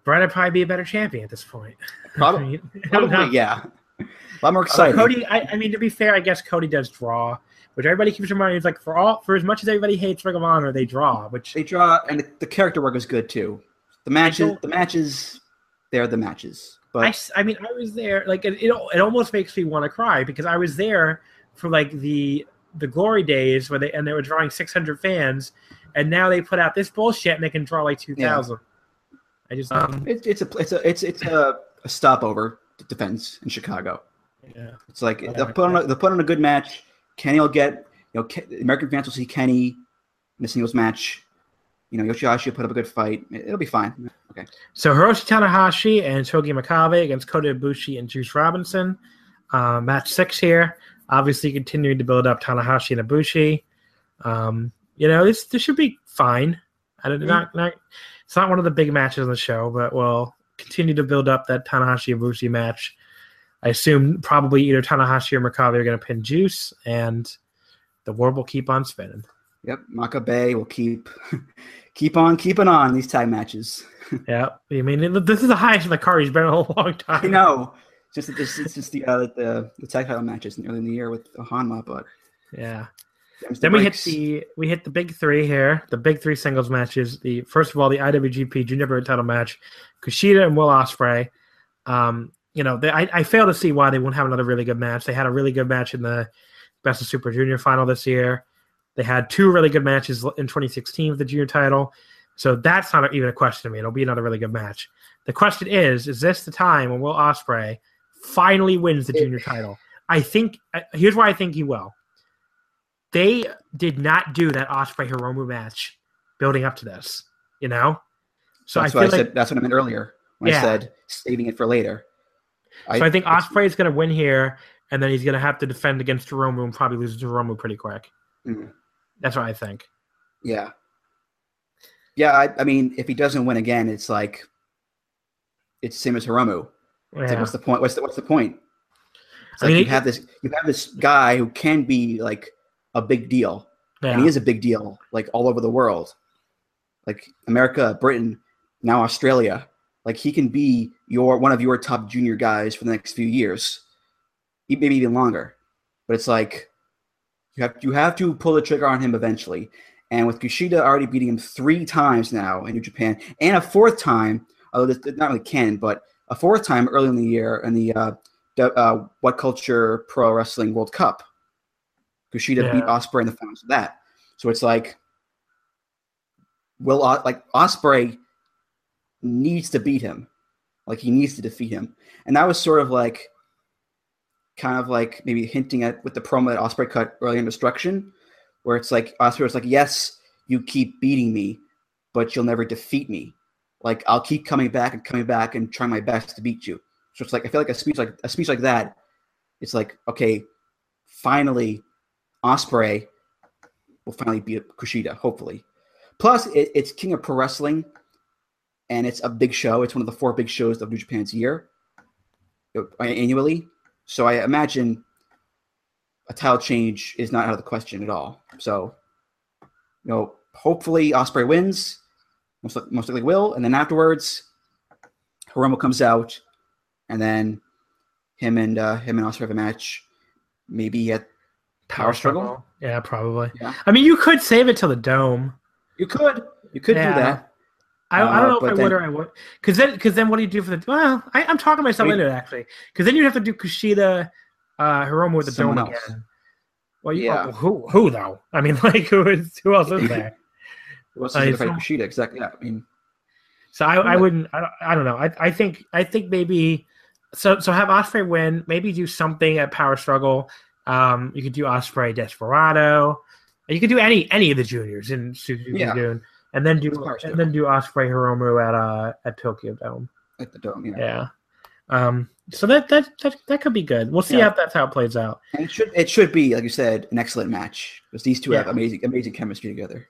Brett would probably be a better champion at this point. Probably, I probably, yeah. A lot more Uh. Cody, I, I mean, to be fair, I guess Cody does draw, which everybody keeps reminding. It's like for all for as much as everybody hates Ring of Honor, they draw, which They draw, and the, the character work is good too. The matches, the matches, they're the matches. I, But s- I mean, I was there. Like it, it, it almost makes me want to cry because I was there for like the the glory days where they and they were drawing 600 fans, and now they put out this bullshit and they can draw like 2,000. I just um, it, it's a it's a it's it's a, a stopover defense in Chicago. yeah. It's like they'll put on a, they'll put on a good match. Kenny will get you know Ke- American fans will see Kenny in a singles match. You know Yoshihashi will put up a good fight. It- It'll be fine. Okay. So Hiroshi Tanahashi and Togi Makabe against Kota Ibushi and Juice Robinson. Uh, match six here. Obviously, continuing to build up Tanahashi and Ibushi. Um, you know, this this should be fine. I don't not not. It's not one of the big matches on the show, but we'll continue to build up that Tanahashi Ibushi match. I assume probably either Tanahashi or Makabe are going to pin Juice, and the world will keep on spinning. Yep. Makabe will keep keep on keeping on these tag matches. Yeah, I mean, this is the highest in the card he's been in a long time. I know. Just it's, it's just the uh, the the tag title matches in early in the year with Honma, but Yeah. Then we hit the we hit the big three here. The big three singles matches. The first of all, the IWGP Junior Heavyweight Title match, Kushida and Will Ospreay. Um, you know, they, I I fail to see why they won't have another really good match. They had a really good match in the Best of Super Junior final this year. They had two really good matches in 2016 with the junior title. So that's not even a question to me. It'll be another really good match. The question is: Is this the time when Will Ospreay finally wins the junior title? I think. Here's why I think he will they did not do that Ospreay Hiromu match building up to this, you know? So that's I what I like said. That's what I meant earlier when Yeah. I said saving it for later. so I think Ospreay is going to win here, and then he's going to have to defend against Hiromu and probably lose to Hiromu pretty quick. Mhm. That's what I think. Yeah. Yeah, I, I mean, if he doesn't win again, it's like it's same as Hiromu. It's like, what's the point? What's the what's the point? It's I like mean, you it- have this you have this guy who can be like a big deal, Yeah. and he is a big deal, like all over the world, like America, Britain, now Australia. Like he can be your one of your top junior guys for the next few years, maybe even longer. But it's like you have you have to pull the trigger on him eventually. And with Kushida already beating him three times now in New Japan, and a fourth time, although this not really canon, but a fourth time early in the year in the uh, uh, What Culture Pro Wrestling World Cup. Kushida Yeah. beat Ospreay in the finals of that. So it's like, will O- like Ospreay needs to beat him, like he needs to defeat him, and that was sort of like, kind of like maybe hinting at with the promo that Ospreay cut early in Destruction, where it's like Ospreay was like, yes, you keep beating me, but you'll never defeat me. Like I'll keep coming back and coming back and trying my best to beat you. So it's like I feel like a speech like a speech like that. It's like okay, finally Ospreay will finally beat Kushida, hopefully. Plus, it, it's King of Pro Wrestling, and it's a big show. It's one of the four big shows of New Japan's year uh, annually. So I imagine a title change is not out of the question at all. So, you know, hopefully Ospreay wins, most, most likely will, and then afterwards, Hiromu comes out, and then him and uh, him and Ospreay have a match, maybe at Power Struggle. Yeah, probably. Yeah. I mean, you could save it till the dome. You could, you could Yeah. do that. I, I Uh, don't know if I then- would or I would. Because then, because then, what do you do for the? Well, I, I'm talking myself mean- into it actually. Because then you'd have to do Kushida, uh, Hiromu with the dome else. again. Well, you, Yeah. oh, who who though? I mean, like who is who else is there? Who else Uh, is to so- fight Kushida? Exactly. Yeah, I mean, So I, I wouldn't. I don't, I don't know. I, I think I think maybe so. So have Ospreay win. Maybe do something at Power Struggle. Um, you could do Ospreay Desperado. You could do any any of the juniors in Suzuki Yeah. Dune, and then do and then do Ospreay Hiromu at uh at Tokyo Dome. at the dome. Yeah. Yeah. Um. So that that that, that could be good. We'll see Yeah. how that's how it plays out. And it should it should be like you said an excellent match because these two have amazing amazing chemistry together.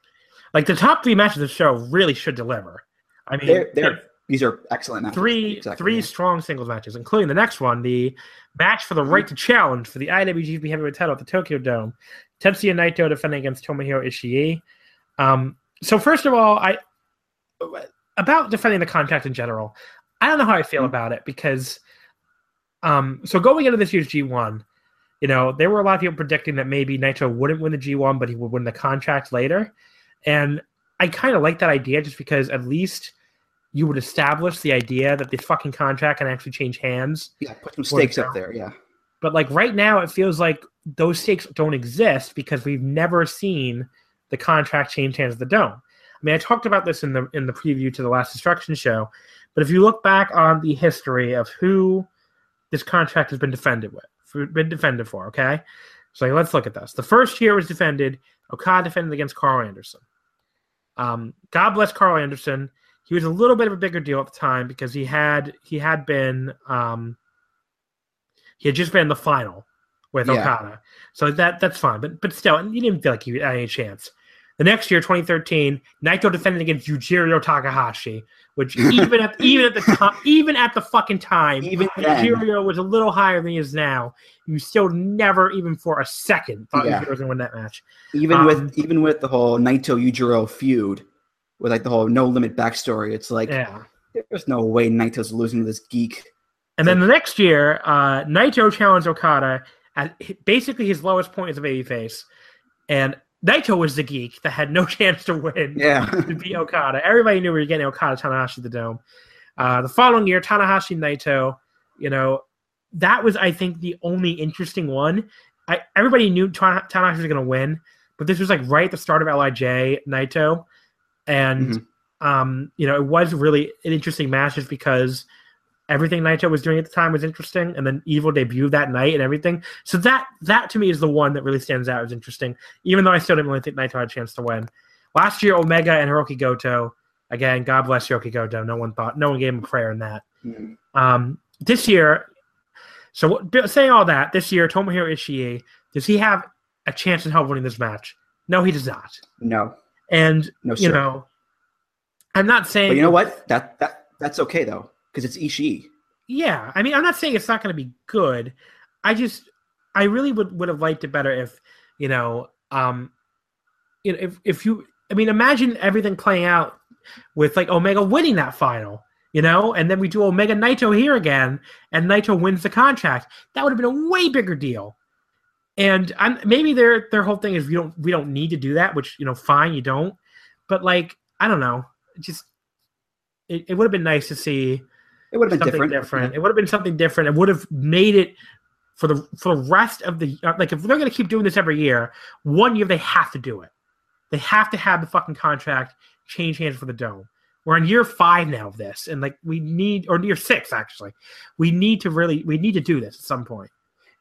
Like the top three matches of the show really should deliver. I mean, They're, they're these are excellent matches. three Exactly, three yeah. strong singles matches, including the next one, the match for the right to challenge for the IWGP Heavyweight Title at the Tokyo Dome. Tetsuya Naito defending against Tomohiro Ishii. Um, so first of all, I about defending the contract in general, I don't know how I feel Mhm. about it because, um, so going into this year's G one, you know, there were a lot of people predicting that maybe Naito wouldn't win the G one, but he would win the contract later, and I kind of like that idea just because at least you would establish the idea that this fucking contract can actually change hands. Yeah, put some stakes up there. Yeah. But like right now, it feels like those stakes don't exist because we've never seen the contract change hands at the dome. I mean, I talked about this in the in the preview to the last Destruction show, but if you look back on the history of who this contract has been defended with, been defended for, okay, so like, let's look at this. The first year was defended. Okada defended against Karl Anderson. Um, God bless Karl Anderson. He was a little bit of a bigger deal at the time because he had he had been um, he had just been in the final with Yeah. Okada, so that that's fine. But but still, you didn't feel like you had any chance. The next year, 2013, Naito defended against Yujiro Takahashi, which even at even at the time, even at the fucking time, Even Yujiro was a little higher than he is now. You still never, even for a second, thought Yeah. Yujiro was going to win that match. even um, with even with the whole Naito Yujiro feud, with like the whole no limit backstory, it's like Yeah. there's no way Naito's losing to this geek. And then the next year, uh, Naito challenged Okada at basically his lowest point as a babyface, and Naito was the geek that had no chance to win Yeah. to beat Okada. Everybody knew we were getting Okada Tanahashi the Dome. Uh, the following year, Tanahashi Naito, you know, that was I think the only interesting one. I, everybody knew Tanahashi was going to win, but this was like right at the start of Lij Naito, and Mhm. um, you know, it was really an interesting match just because everything Naito was doing at the time was interesting, and then Evil debuted that night and everything. So that that to me is the one that really stands out as interesting, even though I still didn't really think Naito had a chance to win. Last year, Omega and Hiroki Goto. Again, God bless Hiroki Goto. No one thought, no one gave him a prayer in that. Mhm. Um, this year, so what- saying all that, this year, Tomohiro Ishii, does he have a chance in hell winning this match? No, he does not. No. And No, you know, I'm not saying. But you know what? That that that's okay though, because it's Ishii. Yeah, I mean, I'm not saying it's not going to be good. I just, I really would would have liked it better if, you know, um, you know, if if you, I mean, imagine everything playing out with like Omega winning that final, you know, and then we do Omega Naito here again, and Naito wins the contract. That would have been a way bigger deal. And I'm maybe their their whole thing is we don't we don't need to do that, which you know, fine, you don't. But like, I don't know, it just it, it would have been nice to see It would have been something different. different. It would have been something different. It would have made it for the for the rest of the uh, like if they're going to keep doing this every year, one year they have to do it. They have to have the fucking contract change hands for the dome. We're in year five now of this, and like we need, or year six actually, we need to really we need to do this at some point.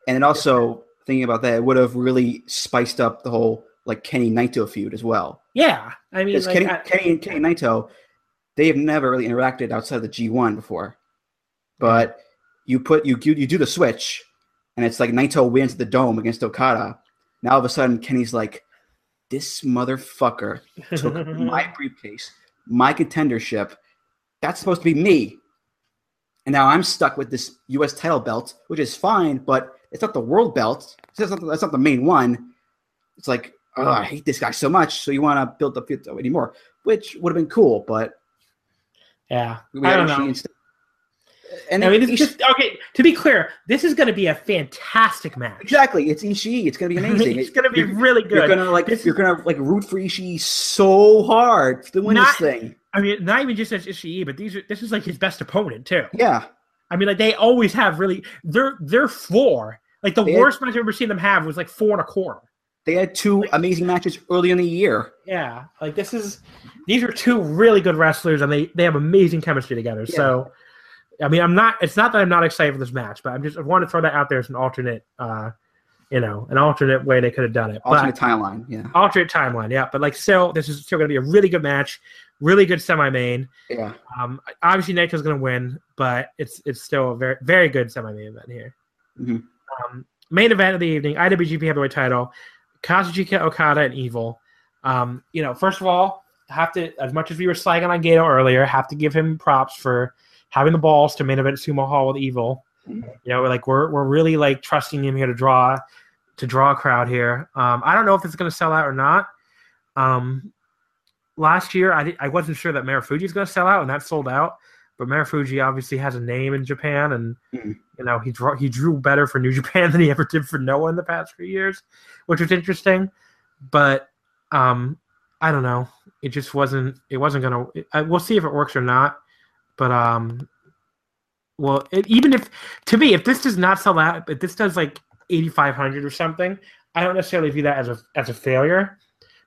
And then also thinking about that, it would have really spiced up the whole like Kenny Naito feud as well. Yeah, I mean, like, Kenny, I- Kenny and Kenny Naito, they have never really interacted outside of the G1 before. But you put you you, you do the switch, and it's like Naito wins the dome against Okada. Now all of a sudden, Kenny's like, "This motherfucker took my briefcase, my contendership. That's supposed to be me." And now I'm stuck with this U.S. title belt, which is fine, but it's not the world belt. That's not, that's not the main one. It's like, oh, I hate this guy so much. So you want to build up anymore, which would have been cool, but Yeah, I don't know. instead. And I mean, it's just okay. To be clear, this is going to be a fantastic match. exactly, it's Ishii. It's gonna be amazing. it's going to be You're- really good. You're gonna like This- you're gonna like root for Ishii so hard to win Not- this thing. I mean, not even just as Ishii, but these are this is like his best opponent too. Yeah, I mean, like they always have really their their floor. Like the They had- worst match I've ever seen them have was like four and a quarter. they had two amazing matches early in the year. Yeah, like this is these are two really good wrestlers, and they they have amazing chemistry together. So, I mean, I'm not. It's not that I'm not excited for this match, but I'm just I want to throw that out there as an alternate, uh, you know, an alternate way they could have done it. Alternate but, timeline. Yeah, alternate timeline, yeah. But like, still, this is still going to be a really good match, really good semi-main. yeah. Um, obviously Naito's going to win, but it's it's still a very very good semi-main event here. Mhm. Um, main event of the evening: IWGP Heavyweight Title, Kazuchika Okada and Evil. Um, you know, first of all, have to as much as we were slagging on Gedo earlier, have to give him props for having the balls to main event Sumo Hall with Evil. You know, like we're we're really like trusting him here to draw to draw a crowd here. Um, I don't know if it's going to sell out or not. Um, last year, I, I wasn't sure that Marufuji is going to sell out, and that sold out. But Marufuji obviously has a name in Japan, and Mhm. you know he drew he drew better for New Japan than he ever did for Noah in the past few years, which was interesting. But um, I don't know. It just wasn't. It wasn't gonna. I, we'll see if it works or not. But um, well, it, even if to me, if this does not sell out, if this does like eighty five hundred or something, I don't necessarily view that as a as a failure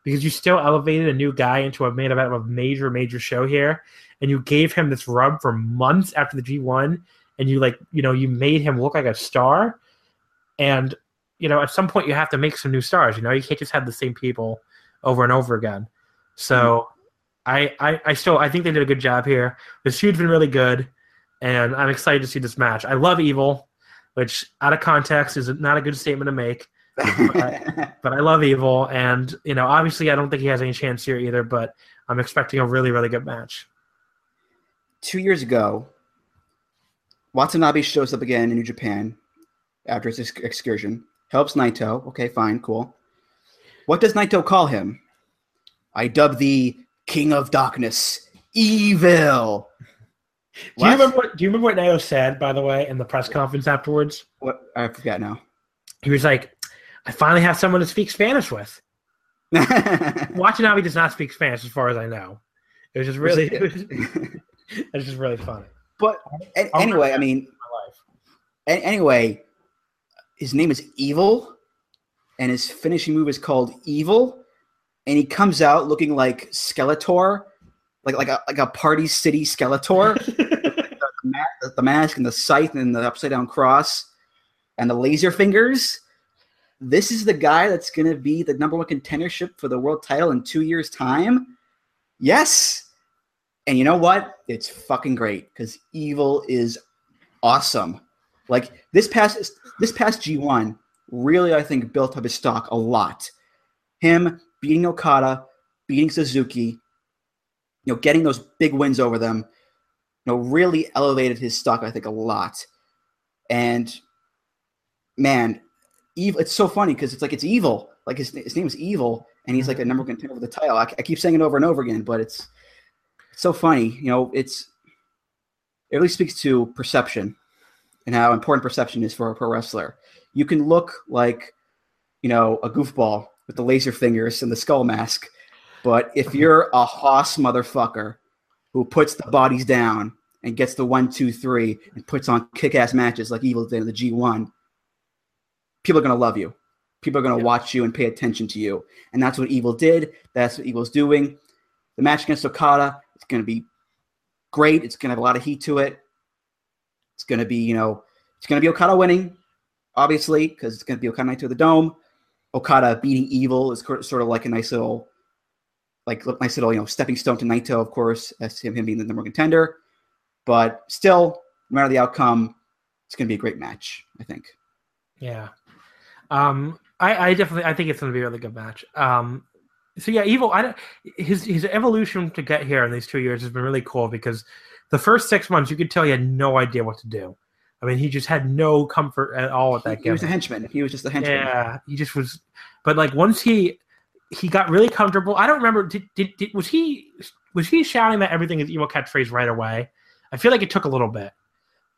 because you still elevated a new guy into a main event of a major major show here, and you gave him this rub for months after the G one, and you like you know you made him look like a star, and you know at some point you have to make some new stars. You know you can't just have the same people over and over again. So. Mm-hmm. I, I, I still I think they did a good job here. This feud's been really good, and I'm excited to see this match. I love Evil, which out of context is not a good statement to make, but I love Evil, and you know obviously I don't think he has any chance here either. But I'm expecting a really really good match. Two years ago, Watanabe shows up again in New Japan after his excursion. Helps Naito. Okay, fine, cool. What does Naito call him? I dub thee King of Darkness, Evil. Do you remember what Do you remember what Naito said by the way in the press conference afterwards? What? I forget now. He was like, "I finally have someone to speak Spanish with." Watanabe does not speak Spanish, as far as I know. It was just really, it was, it's just really funny. but anyway, I mean, My life. A- anyway, his name is Evil, and his finishing move is called Evil, and he comes out looking like Skeletor, like like a like a Party City Skeletor, the, ma- the mask and the scythe and the upside down cross, and the laser fingers. This is the guy that's going to be the number one contendership for the world title in two years' time. Yes. And you know what? It's fucking great because Evil is awesome. Like this past this past G1 really I think built up his stock a lot. Him beating Okada, beating Suzuki, you know, getting those big wins over them, you know, really elevated his stock I think a lot. And man, evil it's so funny because it's like it's evil. Like his, his name is evil and he's like a mm-hmm. number one contender for the title. I, I keep saying it over and over again, but it's it's so funny. You know, it's it really speaks to perception and how important perception is for a pro wrestler. You can look like, you know, a goofball with the laser fingers and the skull mask, but if mm-hmm. you're a hoss motherfucker who puts the bodies down and gets the one, two, three, and puts on kick-ass matches like Evil did in the G1, people are gonna love you. People are gonna watch you and pay attention to you, and that's what Evil did. That's what Evil's doing. The match against Okada, it's gonna be great. It's gonna have a lot of heat to it. It's going to be, you know, it's going to be Okada winning, obviously, because it's going to be Okada Naito the Dome. Okada beating Evil is sort of like a nice little, like nice little, you know, stepping stone to Naito, of course, as him, him being the number one contender. But still, no matter the outcome, it's going to be a great match, I think. Yeah. Um, I, I definitely I think it's going to be a really good match. Um, so yeah, Evil. I don't, his his evolution to get here in these two years has been really cool because the first six months you could tell he had no idea what to do. I mean, he just had no comfort at all with that game. He was a henchman. He was just a henchman. Yeah, he just was. But like once he he got really comfortable. I don't remember. Did, did, did was he was he shouting that everything is evil catchphrase right away? I feel like it took a little bit.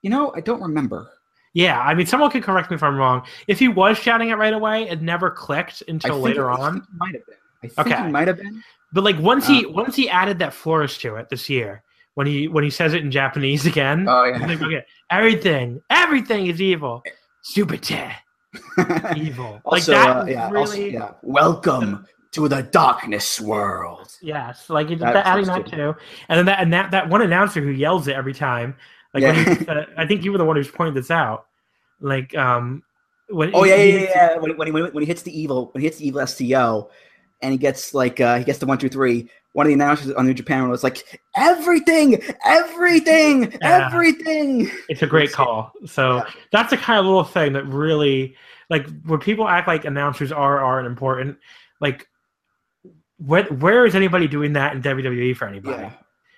You know, I don't remember. Yeah, I mean, someone could correct me if I'm wrong. If he was shouting it right away, it never clicked until later on. might have been. I think Okay. it might have been. But like once he Uh, once he added that flourish to it this year, when he when he says it in Japanese again, Oh yeah. like, okay, everything everything is evil, stupid evil. like also, that uh, yeah, really also, yeah. Welcome to the darkness world. yes, like That that, adding that too, and then that and that that one announcer who yells it every time. Like when Yeah. he, uh, I think you were the one who's pointed this out. Like um, when Oh yeah, yeah, yeah. yeah. When, when, he, when he hits the evil, when he hits the evil STO, and he gets like uh, he gets the one, two, three. One of the announcers on New Japan was like, "Everything, everything, Yeah. everything." It's a great call. So Yeah. that's the kind of little thing that really, like, when people act like announcers are aren't important, like, where where is anybody doing that in WWE for anybody? Yeah,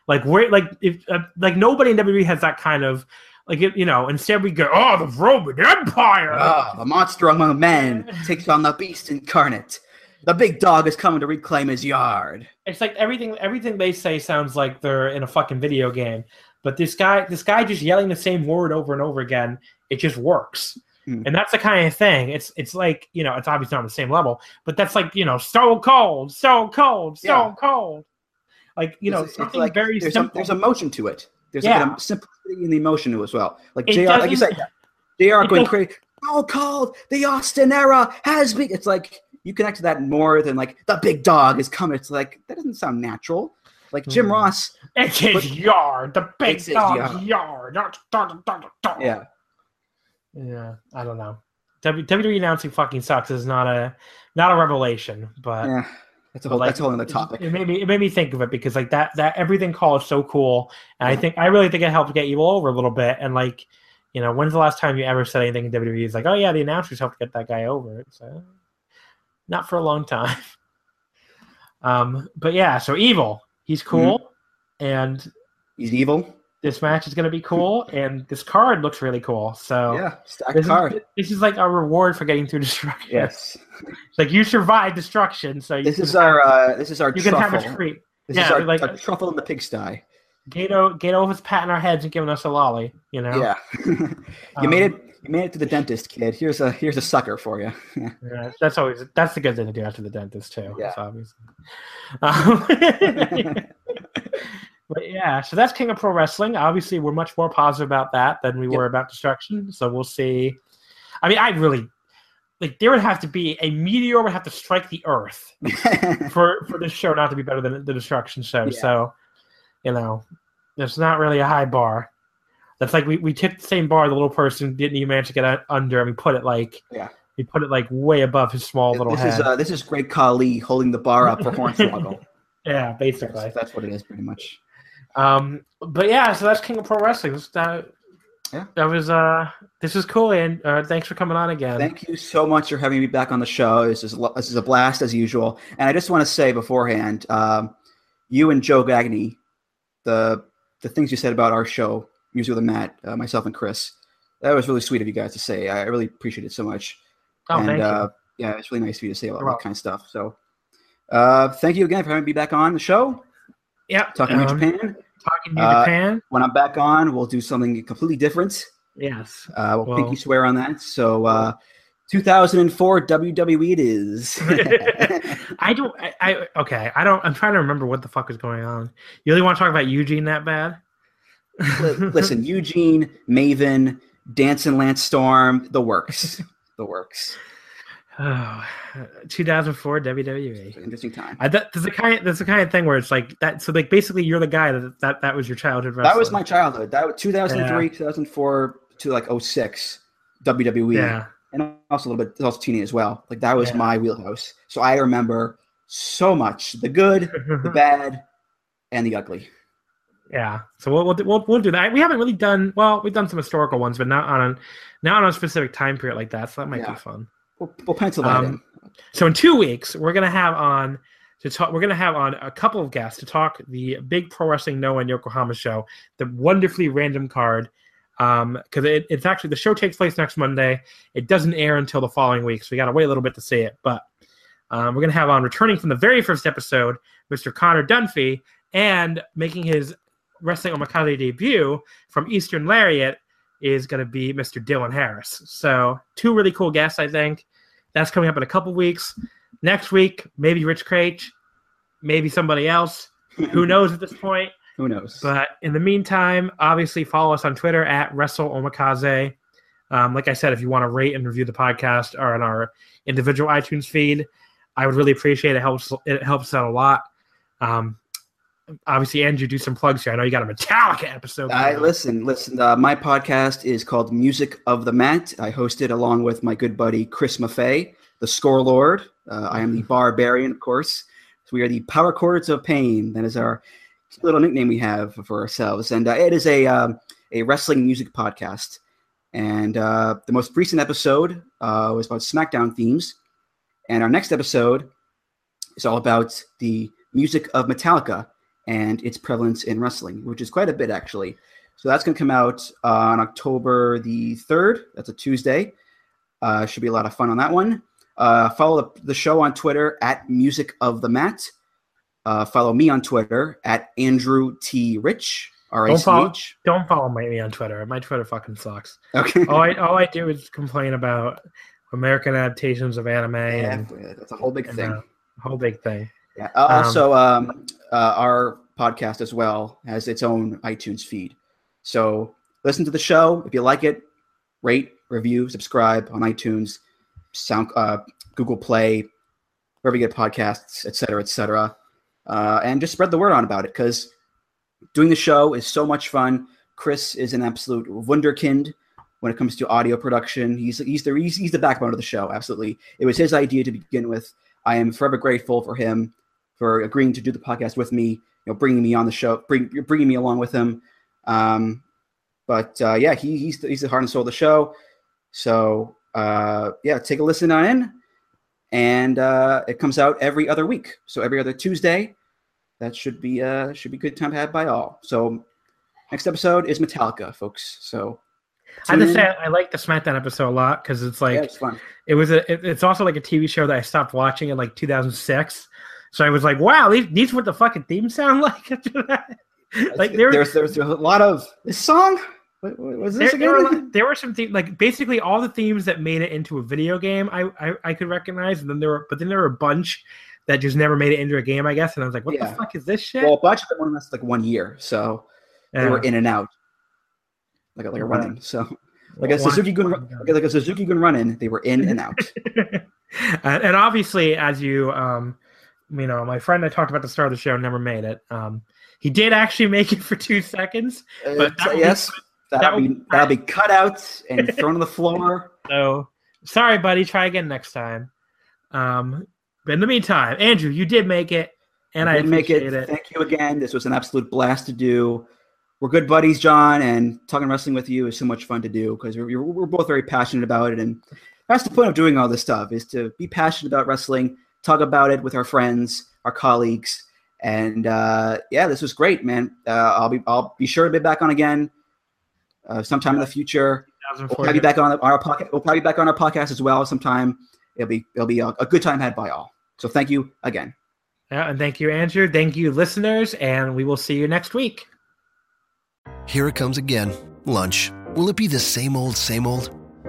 Like, where, like, if uh, like nobody in WWE has that kind of, like, you know, instead we go, oh, the Roman Empire. Ah, the monster among men takes on the beast incarnate. The big dog is coming to reclaim his yard. It's like everything everything they say sounds like they're in a fucking video game. But this guy this guy just yelling the same word over and over again, it just works. Hmm. And that's the kind of thing. It's it's like, you know, it's obviously not on the same level, but that's like, you know, so cold, so cold, so Yeah. cold. Like, you know, It's- it's something like very there's, simple. some, there's emotion to it. There's Yeah. like a simplicity in the emotion to it as well. Like It Jr. Like you doesn't- said, Jr. going crazy. So called The Austin era has been. It's like you connect to that more than like the big dog is coming. It's like that doesn't sound natural. Like Jim Hmm. Ross. it's his but- yard, the big It's his yard. Yeah. Yeah, I don't know. W- WWE announcing fucking sucks is not a not a revelation, but Yeah. That's a But, whole. like, that's a whole other topic. It made me it made me think of it because like that that everything call is so cool, and I think I really think it helped get evil over a little bit. And like, you know, when's the last time you ever said anything in WWE? It's like, oh yeah, the announcers helped get that guy over. It's uh, not for a long time. Um, but yeah, so evil, he's cool, and He's evil. This match is gonna be cool, and this card looks really cool. So Yeah. Stack This card. is, this is like a reward for getting through destruction. Yes. It's like you survived destruction, so you This can, is our. uh This is our you can have a treat. This Yeah, is our, like- our truffle in the pigsty. Gedo Gedo was patting our heads and giving us a lolly, you know. Yeah. you Um, made it. You made it to the dentist, kid. Here's a here's a sucker for you. Yeah, that's always that's the good thing to do after the dentist too. Yeah. obviously. Um, but yeah, so that's King of Pro Wrestling. Obviously, we're much more positive about that than we Yep. were about Destruction. So we'll see. I mean, I really like there would have to be a meteor would have to strike the Earth for for this show not to be better than the Destruction show. Yeah. So, you know, it's not really a high bar. That's like we, we took the same bar the little person didn't even manage to get under, and we put it like Yeah. we put it like way above his small little this head. is uh, this is Great Khali holding the bar up for Hornswoggle. yeah, basically. that's, that's what it is, pretty much. Um, but yeah, so that's King of Pro Wrestling. This- That, Yeah. that was uh, this is cool, and uh, thanks for coming on again. Thank you so much for having me back on the show. This is this is a blast as usual. And I just want to say beforehand, um, you and Joe Gagny, the the things you said about our show, Music with Matt, uh, myself and Chris, that was really sweet of you guys to say. I really appreciate it so much. oh, and thank uh, yeah, it's really nice of you to say all that kind of stuff. So, uh, thank you again for having me back on the show. Yeah, Talking New um, Japan. Talking New Uh, Japan. When I'm back on, we'll do something completely different. Yes. Uh, we'll Well- pinky swear on that. So, uh, 2004 WWE it is. I don't. I, I okay. I don't. I'm trying to remember what the fuck is going on. You really want to talk about Eugene that bad? Listen, Eugene, Maven, Dancing Lance Storm, the works. The works. Oh, 2004 WWE. Interesting time. I, that, that's the kind. That's the kind of thing where it's like that. So like basically, you're the guy that that, that was your childhood. That was my childhood. That was 2003, 2004 to like 06 WWE. Yeah. And also a little bit also teeny as well. Like that was Yeah. my wheelhouse. So I remember so much the good, the bad, and the ugly. Yeah, so we'll, we'll we'll we'll do that. We haven't really done well. We've done some historical ones, but not on a not on a specific time period like that. So that might Yeah. be fun. We'll, we'll pencil that Um, in. So in two weeks, we're gonna have on to talk. We're gonna have on a couple of guests to talk the big pro wrestling Noah and Yokohama show, the wonderfully random card. Um, because it, it's actually the show takes place next Monday. It doesn't air until the following week, so we got to wait a little bit to see it. But um, we're gonna have on returning from the very first episode, Mr. Connor Dunphy, and making his wrestling omakase debut from Eastern Lariat is going to be Mr. Dylan Harris. So two really cool guests, I think. That's coming up in a couple weeks. Next week, maybe Rich Kraetsch, maybe somebody else. Who knows at this point? Who knows? But in the meantime, obviously follow us on Twitter at Wrestle Omakase. Um, like I said, if you want to rate and review the podcast or on our individual iTunes feed, I would really appreciate it. It helps it helps out a lot. Um, obviously, Andrew, do some plugs here. I know you got a Metallica episode. I listen, listen. Uh, my podcast is called Music of the Mat. I host it along with my good buddy Chris Maffei, the Score Lord. Uh, I am the Barbarian, of course. So we are the Power Chords of Pain. That is our little nickname we have for ourselves, and uh, it is a um, a wrestling music podcast. And uh, the most recent episode uh, was about SmackDown themes, and our next episode is all about the music of Metallica and its prevalence in wrestling, which is quite a bit actually. So that's going to come out uh, on October the 3rd. That's a Tuesday. Uh, should be a lot of fun on that one. Uh, follow the, the show on Twitter at Music of the Mat. Uh, follow me on Twitter at Andrew T. Rich. Don't follow, don't follow me on Twitter. My Twitter fucking sucks. Okay. All I all I do is complain about American adaptations of anime yeah, and, that's a whole big thing. uh, whole big thing. Yeah. Uh, also, um, uh, our podcast as well has its own iTunes feed. So listen to the show if you like it. Rate, review, subscribe on iTunes, Sound, uh, Google Play, wherever you get podcasts, et cetera, et cetera. Uh, and just spread the word on about it because doing the show is so much fun. Chris is an absolute wunderkind when it comes to audio production. He's he's the he's, he's the backbone of the show. Absolutely, it was his idea to begin with. I am forever grateful for him for agreeing to do the podcast with me. You know, bringing me on the show, bring bringing me along with him. Um, but uh, yeah, he, he's the, he's the heart and soul of the show. So uh, yeah, take a listen on in, and uh, it comes out every other week. So every other Tuesday. That should be uh should be good time to have by all. So next episode is Metallica, folks. So I to say. I like the SmackDown episode a lot because it's like yeah, it's it was a it- it's also like a TV show that I stopped watching in like 2006. So I was like, wow, these, these what the fucking themes sound like after that. like there, there's, there's there's a lot of this song. What, what was this there, there, were, again? there were some themes like basically all the themes that made it into a video game I, I I could recognize, and then there were but then there were a bunch that just never made it into a game, I guess. And I was like, what Yeah. the fuck is this shit? Well, a bunch of them only lasted like one year, so they were in and out, like a, like a Right. run in. So like a Suzuki Gun, like, like a Suzuki Gun run in, they were in and out. and, and obviously, as you, um, you know, my friend I talked about at the start of the show never made it. Um, he did actually make it for two seconds. Uh, that would be- yes, that'll that be be- that'll be cut out and thrown on the floor. So sorry, buddy. Try again next time. Um, but in the meantime, Andrew, you did make it, and I, did make it. it. Thank you again. This was an absolute blast to do. We're good buddies, John, and talking wrestling with you is so much fun to do because we're, we're we're both very passionate about it, and that's the point of doing all this stuff is to be passionate about wrestling, talk about it with our friends, our colleagues, and uh, yeah, this was great, man. Uh, I'll be I'll be sure to be back on again uh, sometime in the future. We'll probably be back on our podcast. We'll probably be back on our podcast as well sometime. It'll be it'll be a, a good time had by all. So thank you again. Yeah, and thank you, Andrew. Thank you, listeners, and we will see you next week. Here it comes again. Lunch. Will it be the same old, same old?